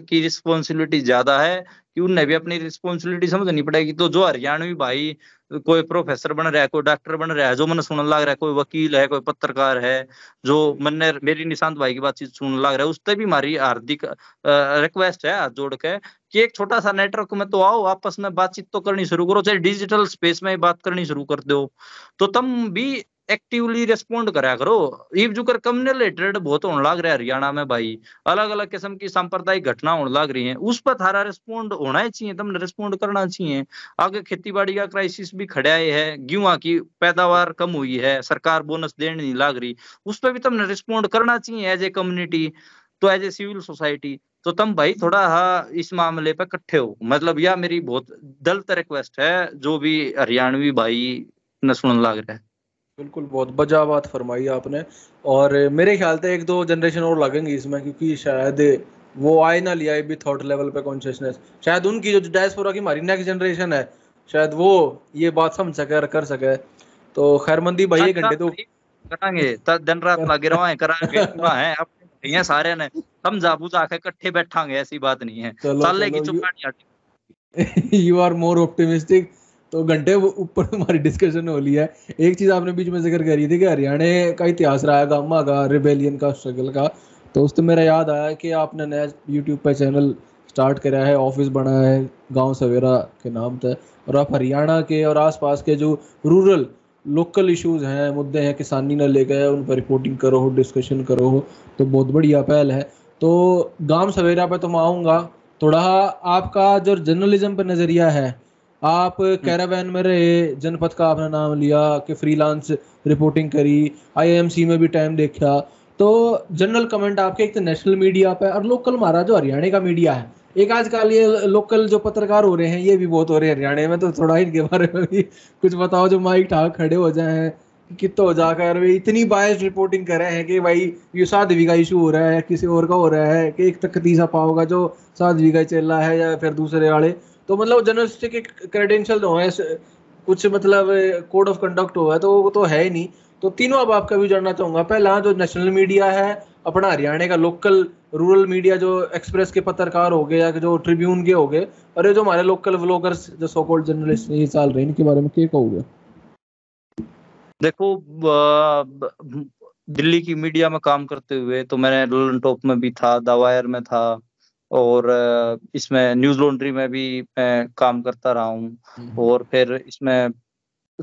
की रिस्पॉन्सिबिलिटी ज़्यादा है कि उन्हें भी अपनी रिस्पॉन्सिबिलिटी समझनी पड़ेगी। तो जो हरियाणवी भाई कोई प्रोफेसर बन रहा है, कोई डॉक्टर बन रहा है, जो मन सुन लग रहा है, कोई वकील है, कोई पत्रकार है, जो मन मेरी निशांत भाई की बातचीत सुन लग रहा है, उससे भी हमारी हार्दिक रिक्वेस्ट है हाथ जोड़ के कि एक छोटा सा नेटवर्क में तो आओ, आपस में बातचीत तो करनी शुरू करो, चाहे डिजिटल स्पेस में बात करनी शुरू कर दो। तो तुम भी एक्टिवली रिस्पोंड करा करो। इव जुकर कम्युनल रिलेटेड बहुत होने लग रहा है हरियाणा में भाई। अलग अलग किस्म की सांप्रदायिक घटना होने लग रही है। उस पर थारा रिस्पोंड होना ही चाहिए तुमने रिस्पोंड करना चाहिए। आगे खेती बाड़ी का क्राइसिस भी खड़ा है गेहूँ की पैदावार कम हुई है, सरकार बोनस देने नहीं लग रही। उस पर भी तुमने रिस्पोंड करना चाहिए एज ए कम्युनिटी तो एज ए सिविल सोसाइटी तो तुम भाई थोड़ा हाँ इस मामले पे इकट्ठे हो। मतलब यह मेरी बहुत दलत रिक्वेस्ट है, जो भी हरियाणवी भाई न सुन लग रहा है। बिल्कुल बहुत बजा बात फरमाई आपने। और मेरे ख्याल से एक दो जनरेशन और लगेंगी इसमें क्योंकि शायद वो आए ना लिया भी थॉट लेवल पे कॉन्शियसनेस शायद उनकी जो डायस्पोरा की हमारी नेक्स्ट जनरेशन है शायद वो ये बात समझ सके और कर सके। तो खैरमंदी भाई एक घंटे तो करांगे दिन रात लगे रहे करांगे <laughs> है अपने सारे ने। समझा बुझा के इकट्ठे बैठांगे ऐसी बात नहीं है। साले की चुपानी यू आर मोर ऑप्टिमिस्टिक तो घंटे ऊपर हमारी डिस्कशन हो ली है। एक चीज़ आपने बीच में ज़िक्र करी थी कि हरियाणा का इतिहास रहा है, गामा का रिबेलियन का स्ट्रगल का। तो उस तो मेरा याद आया कि आपने नया यूट्यूब पर चैनल स्टार्ट करा है ऑफ़िस बना है, गाँव सवेरा के नाम से और आप हरियाणा के और आसपास के जो रूरल लोकल इश्यूज़ हैं, मुद्दे हैं, किसानी न ले गए उन पर रिपोर्टिंग करो हो डिस्कशन करो हो तो बहुत बढ़िया पहल है। तो गाँव सवेरा पे तो मैं आऊँगा। थोड़ा आपका जो जर्नलिज्म पर नज़रिया है आप कैरावैन में रहे, जनपद का आपने नाम लिया, कि फ्रीलांस रिपोर्टिंग करी आईएमसी में भी टाइम देखा तो जनरल कमेंट आपके एक तो नेशनल मीडिया पे और लोकल हमारा जो हरियाणा का मीडिया है। एक आजकल ये लोकल जो पत्रकार हो रहे हैं, ये भी बहुत हो रहे हैं हरियाणा में तो थोड़ा इनके बारे में भी कुछ बताओ, जो माइक ठाक खड़े हो जाए कितो जाकर वे इतनी बायस रिपोर्टिंग कर रहे हैं कि भाई, ये साध्वी का इशू हो रहा है, किसी और का हो रहा है, कि एक तक तीसरा पाओगा जो साध्वी का चल रहा है या फिर दूसरे वाले। तो मतलब जर्नलिस्टिक एक क्रेडेंशियल तो है कुछ मतलब कोड ऑफ़ कंडक्ट हुआ है तो वो तो है ही नहीं। तो तीनों अब आपका भी जानना चाहूँगा। पहला जो नेशनल मीडिया है, अपना हरियाणा का लोकल रूरल मीडिया जो एक्सप्रेस के पत्रकार हो गए या जो ट्रिब्यून के हो गए, और ये जो हमारे लोकल व्लॉगर्स जो सो कॉल्ड जर्नलिस्ट ये चल रहे हैं, इनके बारे में क्या कहोगे? देखो दिल्ली की मीडिया में काम करते हुए तो मैंने ललन टॉप में भी था दवायर में था और इसमें न्यूज़ लॉन्ड्री में भी मैं काम करता रहा हूँ। हम्म। और फिर इसमें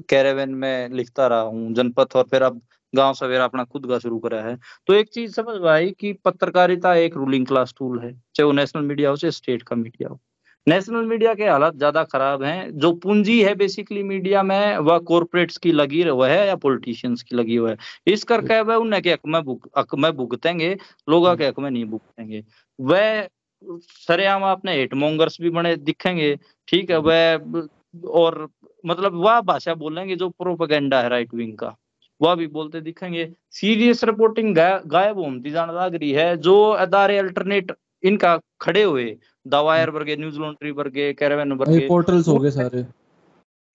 कैरेवन में लिखता रहा हूँ जनपथ और फिर अब गाँव सवेरा अपना खुद का शुरू करा है। तो एक चीज़ समझ आई कि पत्रकारिता एक रूलिंग क्लास टूल है चाहे वो नेशनल मीडिया हो चाहे स्टेट का मीडिया हो। नेशनल मीडिया के हालात ज़्यादा खराब हैं। जो पूंजी है बेसिकली मीडिया में वह कॉरपोरेट्स की लगी हुआ है या पॉलिटिशियंस की लगी हुआ है। इस करके वह उन्हें के हक में हक में भुगतेंगे लोगों के हक में नहीं भुगतेंगे। वह सरेआम आपने हेट मोंगर्स भी बने दिखेंगे ठीक है वह और मतलब वह भाषा बोलेंगे जो प्रोपेगेंडा है राइट विंग का वह भी बोलते दिखेंगे। सीरियस रिपोर्टिंग गायब होती जान लग रही है जो अदारे अल्टरनेट इनका खड़े हुए दवायर वर्गे न्यूज़ लॉन्ड्री वर्गे कैरेवन वर्गे। पोर्टल्स हो गए सारे।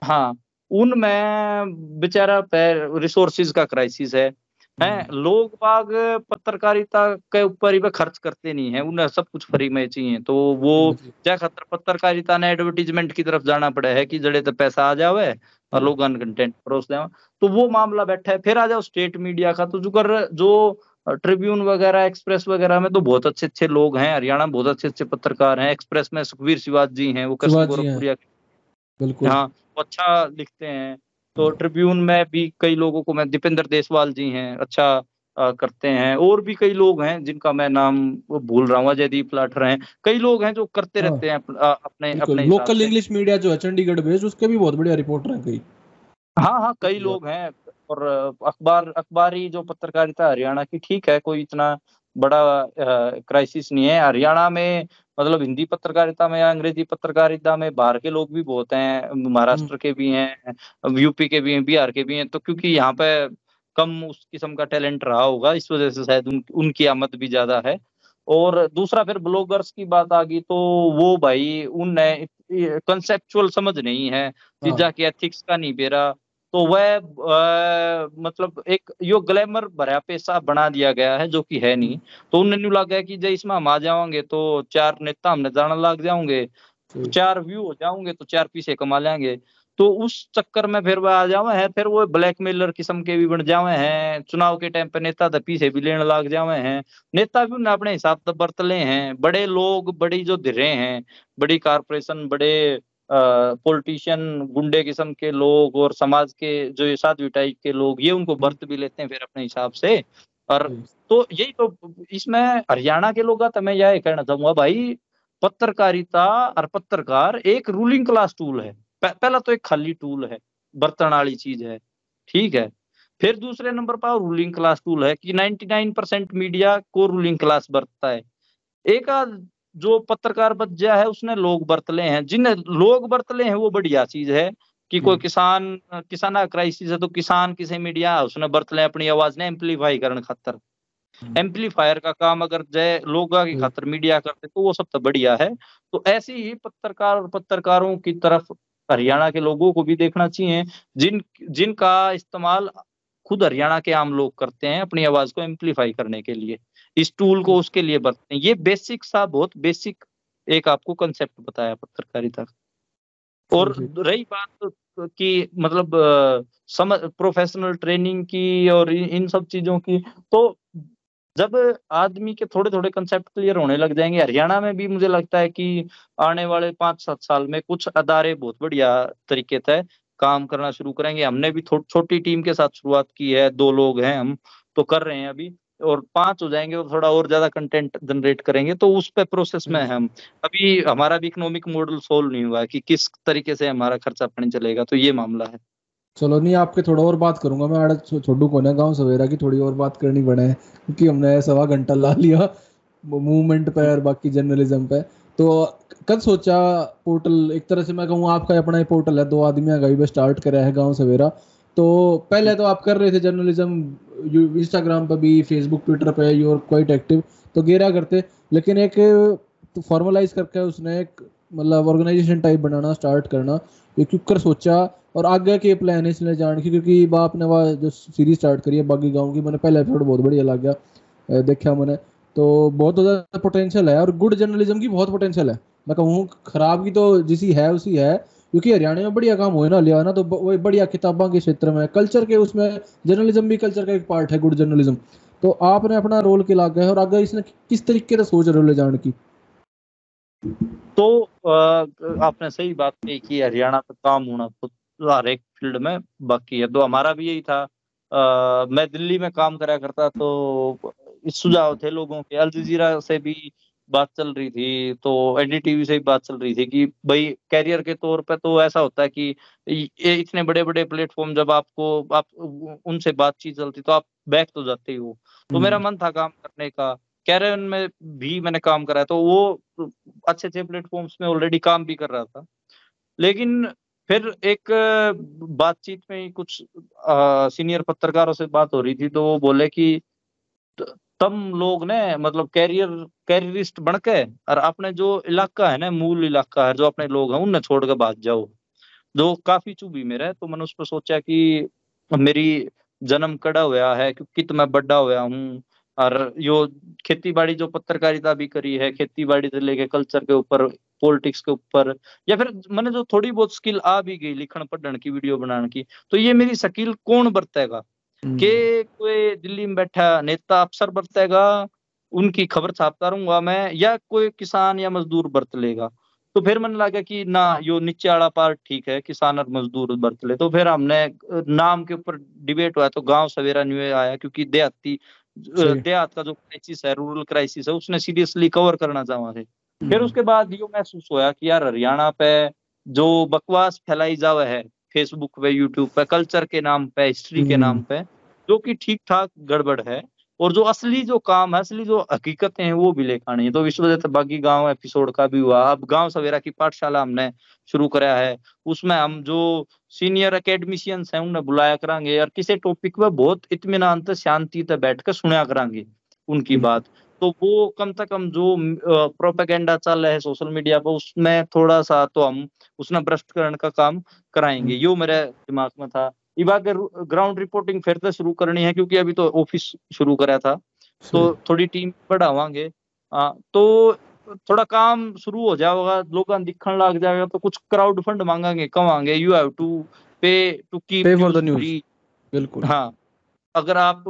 हाँ उनमें बेचारा पैर रिसोर्सिस का क्राइसिस है। है? हम्म। लोग बाग पत्रकारिता के ऊपर ही खर्च करते नहीं है उन्हें सब कुछ फ्री में चाहिए। तो वो क्या खतर पत्रकारिता ने एडवर्टीजमेंट की तरफ़ जाना पड़ा है कि जड़े तो पैसा आ जावे और लोग कंटेंट परोस दें तो वो मामला बैठा है फिर आ जाओ स्टेट मीडिया का। तो जो कर जो ट्रिब्यून वगैरह एक्सप्रेस वगैरह में तो बहुत अच्छे अच्छे लोग हैं हरियाणा में बहुत अच्छे अच्छे पत्रकार हैं। एक्सप्रेस में सुखवीर शिवाज जी हैं वो कृष्ण गोरखपुरिया बिल्कुल। हाँ वो अच्छा लिखते हैं। तो ट्रिब्यून में भी कई लोगों को मैं दीपेंद्र देसवाल जी हैं अच्छा आ, करते हैं। और भी कई लोग हैं जिनका मैं नाम भूल रहा हूँ जयदीप लाठर हैं। कई लोग हैं जो करते हाँ, रहते हैं अपने अपने लोकल इंग्लिश मीडिया जो है चंडीगढ़ बेस्ड उसके भी बहुत बढ़िया रिपोर्टर हैं कई। हाँ हाँ कई लोग हैं और अखबार अखबारी जो पत्रकारिता हरियाणा की ठीक है कोई इतना बड़ा क्राइसिस नहीं है। हरियाणा में मतलब हिंदी पत्रकारिता में या अंग्रेज़ी पत्रकारिता में बाहर के लोग भी बहुत हैं महाराष्ट्र के भी हैं यूपी के भी हैं बिहार के भी हैं तो क्योंकि यहाँ पे कम उस किस्म का टैलेंट रहा होगा इस वजह से शायद उन, उनकी आमद भी ज़्यादा है और दूसरा फिर ब्लॉगर्स की बात आ गई तो वो भाई उनने कंसेप्चुअल समझ नहीं है चीजा। की एथिक्स का नहीं बेरा तो वह मतलब एक यो ग्लैमर भरा पैसा बना दिया गया है जो कि है नहीं। तो उन्हें लगा कि जब इसमें हम आ जाओगे तो चार नेता हमने जाना लग जाओगे चार व्यू हो जाओगे तो चार पीछे कमा लेंगे। तो उस चक्कर में फिर वह आ जावे है फिर वो ब्लैकमेलर किस्म के भी बन जावे हैं। चुनाव के टाइम पे नेता तो पीछे भी लेने लग जावे हैं। नेता भी उन्हें अपने हिसाब से बरत ले हैं। बड़े लोग बड़ी जो धिरे हैं बड़ी कारपोरेशन बड़े पॉलिटिशियन गुंडे किस्म के लोग और समाज के जो ये साधवी टाइप के लोग ये उनको बर्त भी लेते हैं फिर अपने हिसाब से। और तो यही तो इसमें हरियाणा के लोग तो मैं यह कहना चाहूँगा भाई पत्रकारिता और पत्रकार एक रूलिंग क्लास टूल है। पहला तो एक खाली टूल है बर्तन वाली चीज़ है ठीक है। फिर दूसरे नंबर पर रूलिंग क्लास टूल है कि 99 परसेंट मीडिया को रूलिंग क्लास बरतता है। एक जो पत्रकार बच गया है उसने लोग बरतले हैं। जिन लोग बरतले हैं वो बढ़िया चीज़ है कि कोई किसान किसान क्राइसिस है तो किसान किसी मीडिया उसने बरतले अपनी आवाज़ ने एम्पलीफाई करने खातर। एम्पलीफायर का काम अगर जय लोग की खातर मीडिया करते तो वो सब तो बढ़िया है। तो ऐसे ही पत्रकार और पत्रकारों की तरफ़ हरियाणा के लोगों को भी देखना चाहिए जिन जिनका इस्तेमाल खुद हरियाणा के आम लोग करते हैं अपनी आवाज़ को एम्पलीफाई करने के लिए। इस टूल को उसके लिए बरतते हैं। ये बेसिक सा बहुत बेसिक एक आपको कंसेप्ट बताया पत्रकारिता और रही बात की मतलब समझ प्रोफेशनल ट्रेनिंग की और इन सब चीज़ों की तो जब आदमी के थोड़े थोड़े कंसेप्ट क्लियर होने लग जाएँगे हरियाणा में भी मुझे लगता है कि आने वाले पाँच सात साल में कुछ अदारे बहुत बढ़िया तरीके से काम करना शुरू करेंगे। हमने भी छोटी टीम के साथ शुरुआत की है दो लोग हैं हम तो कर रहे हैं अभी। और पाँच हो जाएँगे और थोड़ा और ज़्यादा कंटेंट जनरेट करेंगे तो उस पे प्रोसेस में हम अभी हमारा भी इकोनॉमिक मॉडल सोल्व नहीं हुआ कि किस तरीके से हमारा खर्चा पानी चलेगा तो ये मामला है। चलो नहीं आपके थोड़ा और बात करूँगा मैं छोटू को ना गाँव सवेरा की थोड़ी और बात करनी पड़े क्योंकि हमने सवा घंटा ला लिया मूवमेंट पे और बाकी जर्नलिज्म पे। तो कब सोचा पोर्टल एक तरह से मैं कहूँ आपका अपना ही पोर्टल है दो आदमी भी स्टार्ट करा है गाँव सवेरा। तो पहले तो आप कर रहे थे जर्नलिज्म इंस्टाग्राम पर भी फेसबुक ट्विटर पे यूर क्वाइट एक्टिव तो गेरा करते। लेकिन एक तो फॉर्मलाइज करके उसने एक मतलब ऑर्गेनाइजेशन टाइप बनाना स्टार्ट करना ये कर सोचा, और आगे के प्लान है इसलिए जान की, क्योंकि बाप ने वह जो सीरीज़ स्टार्ट करी है, बागी गाँव की, मैंने पहले एपिसोड बहुत बढ़िया लग गया देखा मैंने। तो बहुत ज़्यादा पोटेंशियल है, और गुड जर्नलिज्म की बहुत पोटेंशियल है। मैं कहूँ, खराब की तो जिसी है, उसी है क्योंकि हरियाणा में बढ़िया काम हुए ना लिया ना तो वो बढ़िया किताबों के क्षेत्र में कल्चर के उसमें जर्नलिज्म भी कल्चर का एक पार्ट है गुड जर्नलिज्म। तो आपने अपना रोल के लाग गए और आगे इसने किस तरीके से सोच रहे हो ले जाने की? तो आपने सही बात कही कि हरियाणा का काम होना तो हर एक फ़ील्ड में बाकी है। तो हमारा भी यही था। आ, मैं दिल्ली में काम करा करता तो सुझाव थे लोगों के। अल जजीरा से भी बात चल रही थी तो एनडीटीवी से बात चल रही थी कि भाई कैरियर के तौर पे तो ऐसा होता है कि ये इतने बड़े बड़े प्लेटफॉर्म जब आपको आप उनसे बातचीत चलती तो आप बैक तो जाते ही हो। तो मेरा मन था काम करने का कैरियर में भी मैंने काम करा तो वो अच्छे अच्छे प्लेटफॉर्म्स में ऑलरेडी काम भी कर रहा था। लेकिन फिर एक बातचीत में कुछ आ, सीनियर पत्रकारों से बात हो रही थी तो वो बोले कि तम लोग ने मतलब कैरियर कैरियरिस्ट बन के और अपने जो इलाका है ना, मूल इलाका है, जो अपने लोग हैं उन्हें छोड़ के भाग जाओ। जो काफ़ी चुभी मेरा तो मैंने उस पर सोचा कि मेरी जन्म कड़ा हुआ है क्योंकि तो मैं बड़ा हुआ हूँ, और यो खेती बाड़ी जो पत्रकारिता भी करी है खेती बाड़ी से लेके कल्चर के ऊपर पॉलिटिक्स के ऊपर, या फिर मैंने जो थोड़ी बहुत स्किल आ भी गई लिखण पढ़न की वीडियो बनाने की तो ये मेरी स्किल कौन बरतेगा? के कोई दिल्ली में बैठा नेता अफसर बरतेगा उनकी खबर छापता रहूँगा मैं या कोई किसान या मजदूर बरत लेगा? तो फिर मन लगा कि ना यो नीचे वाला पार्ट ठीक है किसान और मजदूर बरत ले। तो फिर हमने नाम के ऊपर डिबेट हुआ तो गाँव सवेरा न्यू आया क्योंकि देहाती देहात का जो क्राइसिस है रूरल क्राइसिस है उसने सीरियसली कवर करना चाहा थे फिर हम्म, उसके बाद यो महसूस होया कि यार हरियाणा पे जो बकवास फैलाई जावे है फेसबुक पे यूट्यूब पे कल्चर के नाम पे हिस्ट्री के हम्म। नाम पे जो कि ठीक ठाक गड़बड़ है और जो असली जो काम है असली जो हकीकतें हैं वो भी लेकर आनी है। तो इस वजह से बागी गाँव एपिसोड का भी हुआ। अब गाँव सवेरा की पाठशाला हमने शुरू कराया है। उसमें हम जो सीनियर अकेडमिशियंस हैं उन्हें बुलाया करांगे और किसी टॉपिक पे बहुत इतमान से शांति से बैठ कर सुना करांगे उनकी बात। तो वो कम से कम जो प्रोपेगेंडा चल रहा है सोशल मीडिया पर उसमें थोड़ा सा तो हम उसने भ्रष्टकरण का काम कराएँगे। हम्म। यो मेरे दिमाग में था। इबा के ग्राउंड रिपोर्टिंग फिर से शुरू करनी है क्योंकि अभी तो ऑफ़िस शुरू करा था तो थोड़ी टीम बढ़ावांगे। तो थोड़ा काम शुरू हो जाएगा लोग दिखने लग जाएगा तो कुछ क्राउड फंड मांगेंगे कमांगे। You have to pay to keep for the news. बिल्कुल। हाँ। अगर आप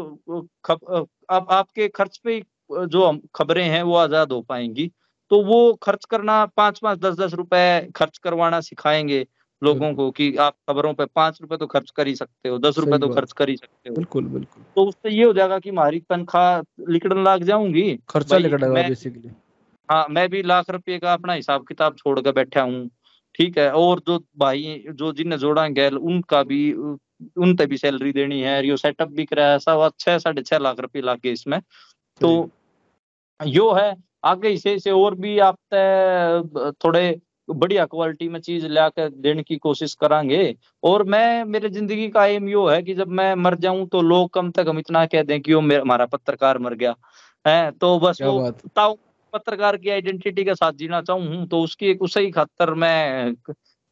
खब आप आपके खर्च पे जो खबरें हैं वो आज़ाद हो पाएँगी। तो वो खर्च करना पाँच पाँच दस दस रुपए खर्च करवाना सिखाएँगे लोगों को कि आप खबरों पे पाँच रुपए तो खर्च कर ही सकते हो दस रुपए तो खर्च कर ही सकते हो। बिल्कुल बिल्कुल। तो उससे ये हो जाएगा कि हमारी तनख्वाह लिखने लग जाऊँगी। खर्चा मैं- बेसिकली हाँ मैं भी लाख रुपए का अपना हिसाब किताब छोड़ कर बैठा हूँ ठीक है। और जो भाई जो जिन्हें जोड़ा गैल उनका भी उन पे भी सैलरी देनी है यो सेटअप भी कराया छह साढ़े छह लाख रुपए लग गए इसमें। तो यो है आगे इसे से और भी आप थोड़े बढ़िया क्वालिटी में चीज़ ला कर देने की कोशिश करांगे। और मैं मेरे ज़िंदगी का एम यो है कि जब मैं मर जाऊँ तो लोग कम से कम इतना कह दें कि वो हमारा पत्रकार मर गया। है तो बस वो ताऊ पत्रकार की आइडेंटिटी के साथ जीना चाहूँ तो उसकी एक उसी खातर मैं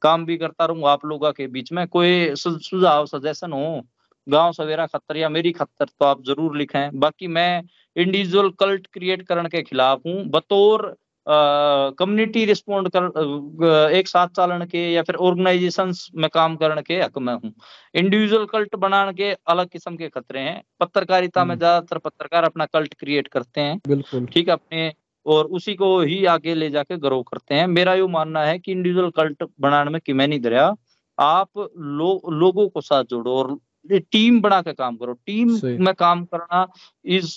काम भी करता रहूँ आप लोगों के बीच में। कोई सुझाव सजेशन हो गाँव सवेरा खतर या मेरी खतर तो आप ज़रूर लिखें। बाकी मैं इंडिविजुअल कल्ट क्रिएट करने के खिलाफ हूँ बतौर कम्युनिटी रिस्पोंड कर एक साथ चालन के या फिर ऑर्गेनाइजेशंस में काम करने के हक में हूँ। इंडिविजुअल कल्ट बनाने के अलग किस्म के खतरे हैं। पत्रकारिता में हम्म। ज़्यादातर पत्रकार अपना कल्ट क्रिएट करते हैं। बिल्कुल। ठीक है अपने और उसी को ही आगे ले जाके ग्रो करते हैं। मेरा यो मानना है कि इंडिविजुअल कल्ट बनाने में कि मैं नहीं दरिया? आप लो, लोगों को साथ जोड़ो और टीम बना के काम करो। टीम में काम करना इज़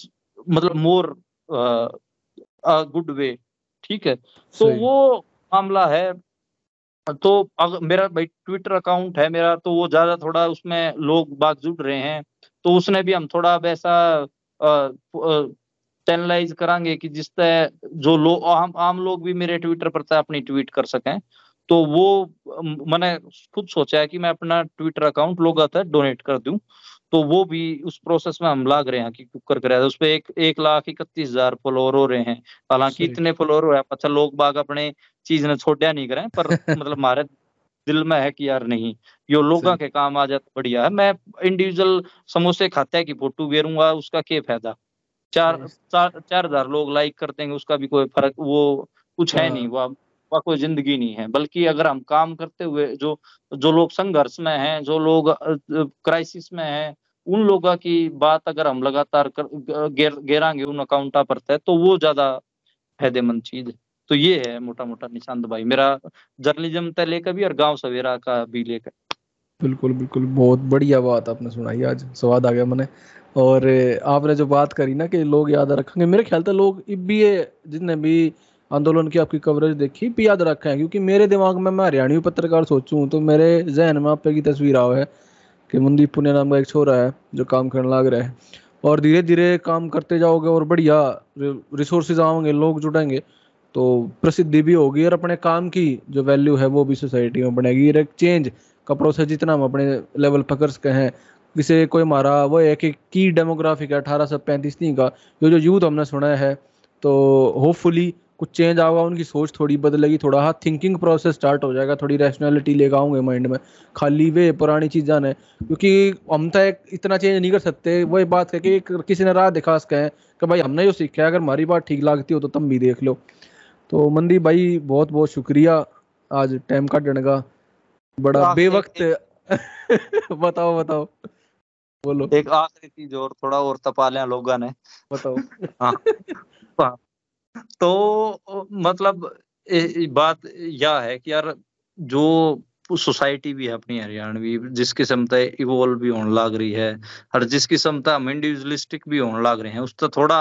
मतलब मोर गुड वे ठीक है? तो। वो मामला है। तो अगर मेरा भाई ट्विटर अकाउंट है मेरा तो वो ज़्यादा थोड़ा उसमें लोग बाग जुड़ रहे हैं। तो उसने भी हम थोड़ा वैसा चैनलाइज करांगे कि जिससे जो लोग आम आम लोग भी मेरे ट्विटर पर अपनी ट्वीट कर सकें। तो वो मैंने खुद सोचा है कि मैं अपना ट्विटर अकाउंट लोग आता है डोनेट कर दूँ। तो वो भी उस प्रोसेस में हम लाग रहे हैं कि कुकर कराया उस पे एक एक लाख इकतीस हज़ार फॉलोअर हो रहे हैं। हालाँकि इतने फॉलोअर हो अच्छा लोग बाग अपने चीज़ ने छोड़ा नहीं करें पर <laughs> मतलब हमारे दिल में है कि यार नहीं यो लोगों के काम आ जाए तो बढ़िया है। मैं इंडिविजुअल समोसे खाते की फ़ोटो गेरूँगा उसका क्या फ़ायदा? चार चार चार हज़ार लोग लाइक करते हैं उसका भी कोई फ़र्क वो कुछ है हाँ। नहीं वो वह कोई ज़िंदगी नहीं है। बल्कि अगर हम काम करते हुए जो जो लोग संघर्ष में हैं जो लोग क्राइसिस में हैं उन लोगों की बात अगर हम लगातार गेर, गेरांगे उन अकाउंटा पर तय तो वो ज़्यादा फ़ायदेमंद चीज़ है। तो ये है मोटा मोटा निशांत भाई। मेरा जर्नलिज्म तय लेकर भी और गाँव सवेरा का भी लेकर। बिल्कुल बिल्कुल। बहुत बढ़िया बात आपने सुनाई आज। स्वाद आ गया मैंने और आपने जो बात करी ना कि लोग याद रखेंगे मेरे ख्याल से लोग इब भी जितने भी आंदोलन की आपकी कवरेज देखी, भी याद रखे, क्योंकि मेरे दिमाग में मैं हरियाणवी पत्रकार सोचूं तो मेरे जहन में आप पे की तस्वीर आओ है कि मनदीप पुण्य नाम का एक छोरा है जो काम करने लग रहा है। और धीरे धीरे काम करते जाओगे और बढ़िया रिसोर्सेज आओगे, लोग जुटेंगे तो प्रसिद्धि भी होगी और अपने काम की जो वैल्यू है वो भी सोसाइटी में बनेगी। और एक चेंज का प्रोसेस जितना हम अपने लेवल पकड़ सके हैं, किसे कोई हमारा वो है कि की डेमोग्राफिक है, अठारह सौ पैंतीस का जो जो यूथ हमने सुना है तो होपफुली कुछ चेंज आएगा उनकी सोच थोड़ी बदलेगी थोड़ा हाँ थिंकिंग प्रोसेस स्टार्ट हो जाएगा थोड़ी रैशनैलिटी लेकर आऊँगे माइंड में। खाली वे पुरानी चीज़ां ने क्योंकि हम तो एक इतना चेंज नहीं कर सकते। वही बात है कि किसी ने राह दिखा सके कि भाई हमने जो सीखा है अगर हमारी बात ठीक लगती हो तो तुम भी देख लो। तो मंदी भाई बहुत बहुत शुक्रिया। आज टाइम काटने का बड़ा बेवक्त <laughs> बताओ बताओ। बोलो। एक आखिरी चीज़ और थोड़ा और तपा लिया लोगों ने। बताओ। हाँ। <laughs> तो मतलब ए- बात यह है कि यार जो सोसाइटी भी है अपनी, हरियाणवी जिसकी क्षमता इवोल्व भी होने लग रही है, और जिसकी क्षमता हम इंडिविजुअलिस्टिक भी होने लग रहे हैं, उस तो थोड़ा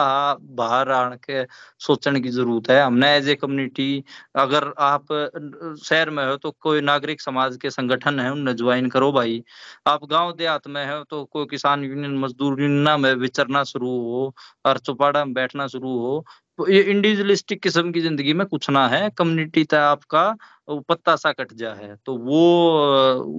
बाहर आने के सोचने की ज़रूरत है। हमने एज ए कम्युनिटी अगर आप शहर में हो तो कोई नागरिक समाज के संगठन है उनमें ज्वाइन करो भाई। आप गाँव देहात में हो तो कोई किसान यूनियन मजदूर यूनियन में विचरना शुरू हो, और चौपाड़ा में बैठना शुरू हो ये इंडिविजुअलिस्टिक किस्म की ज़िंदगी में कुछ ना है कम्युनिटी तय आपका पत्ता सा कट जा है। तो वो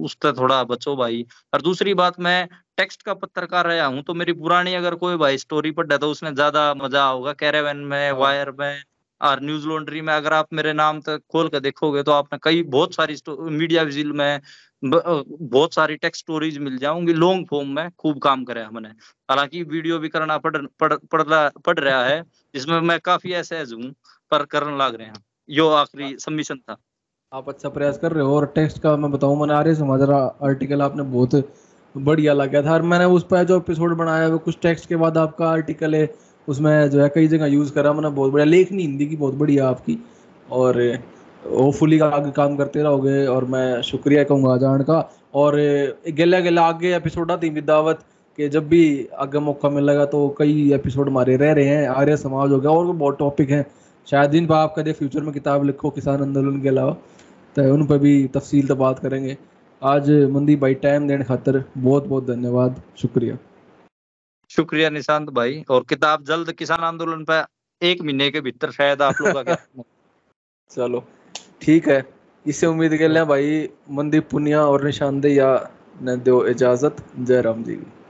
उस उससे थोड़ा बचो भाई। और दूसरी बात, मैं टेक्स्ट का पत्रकार रहा हूँ तो मेरी पुरानी अगर कोई भाई स्टोरी पढ़ तो उसमें ज़्यादा मज़ा होगा कैरेवन में वायर में और न्यूज़ लॉन्ड्री में अगर आप मेरे नाम तक खोल कर देखोगे तो आपने कई बहुत सारी मीडिया विजिल में बहुत सारी टेक्स्ट स्टोरीज मिल जाऊँगी लॉन्ग फॉर्म में खूब काम करे हमने। हालाँकि वीडियो भी करना पड़ पड़ पड़ रहा पड़ रहा है जिसमें मैं काफ़ी ऐसे हूँ पर करने लग रहे हैं। यो आखिरी सबमिशन था। आप अच्छा प्रयास कर रहे हो और टेक्स्ट का मैं बताऊँ मैंने आर्य समाज का आर्टिकल आपने बहुत बढ़िया लगा था और मैंने उस पर जो एपिसोड बनाया है वो कुछ टेक्स्ट के बाद आपका आर्टिकल है उसमें जो है कई जगह यूज़ करा, मैंने बहुत बढ़िया लेखनी हिंदी की बहुत बढ़िया आपकी। और होपफुली आगे काम करते रहोगे, और मैं शुक्रिया कहूँगा जान का। और गेला गेला आगे एपिसोड आती विदावत कि जब भी आगे मौका मिलेगा तो कई एपिसोड हमारे रह रहे हैं, आर्य समाज हो गया, और बहुत टॉपिक हैं। शायद जिन पर आप कदे फ्यूचर में किताब लिखो, किसान आंदोलन के अलावा तो उन पर भी तफसील तो बात करेंगे। आज मंदीप भाई टाइम देने खातर बहुत बहुत धन्यवाद, शुक्रिया। शुक्रिया निशांत भाई। और किताब जल्द किसान आंदोलन पर एक महीने के भीतर शायद आप लोग <laughs> चलो, ठीक है। इसे उम्मीद कर लें भाई मंदीप पुनिया और निशानदेह ने दो इजाज़त। जय राम जी। की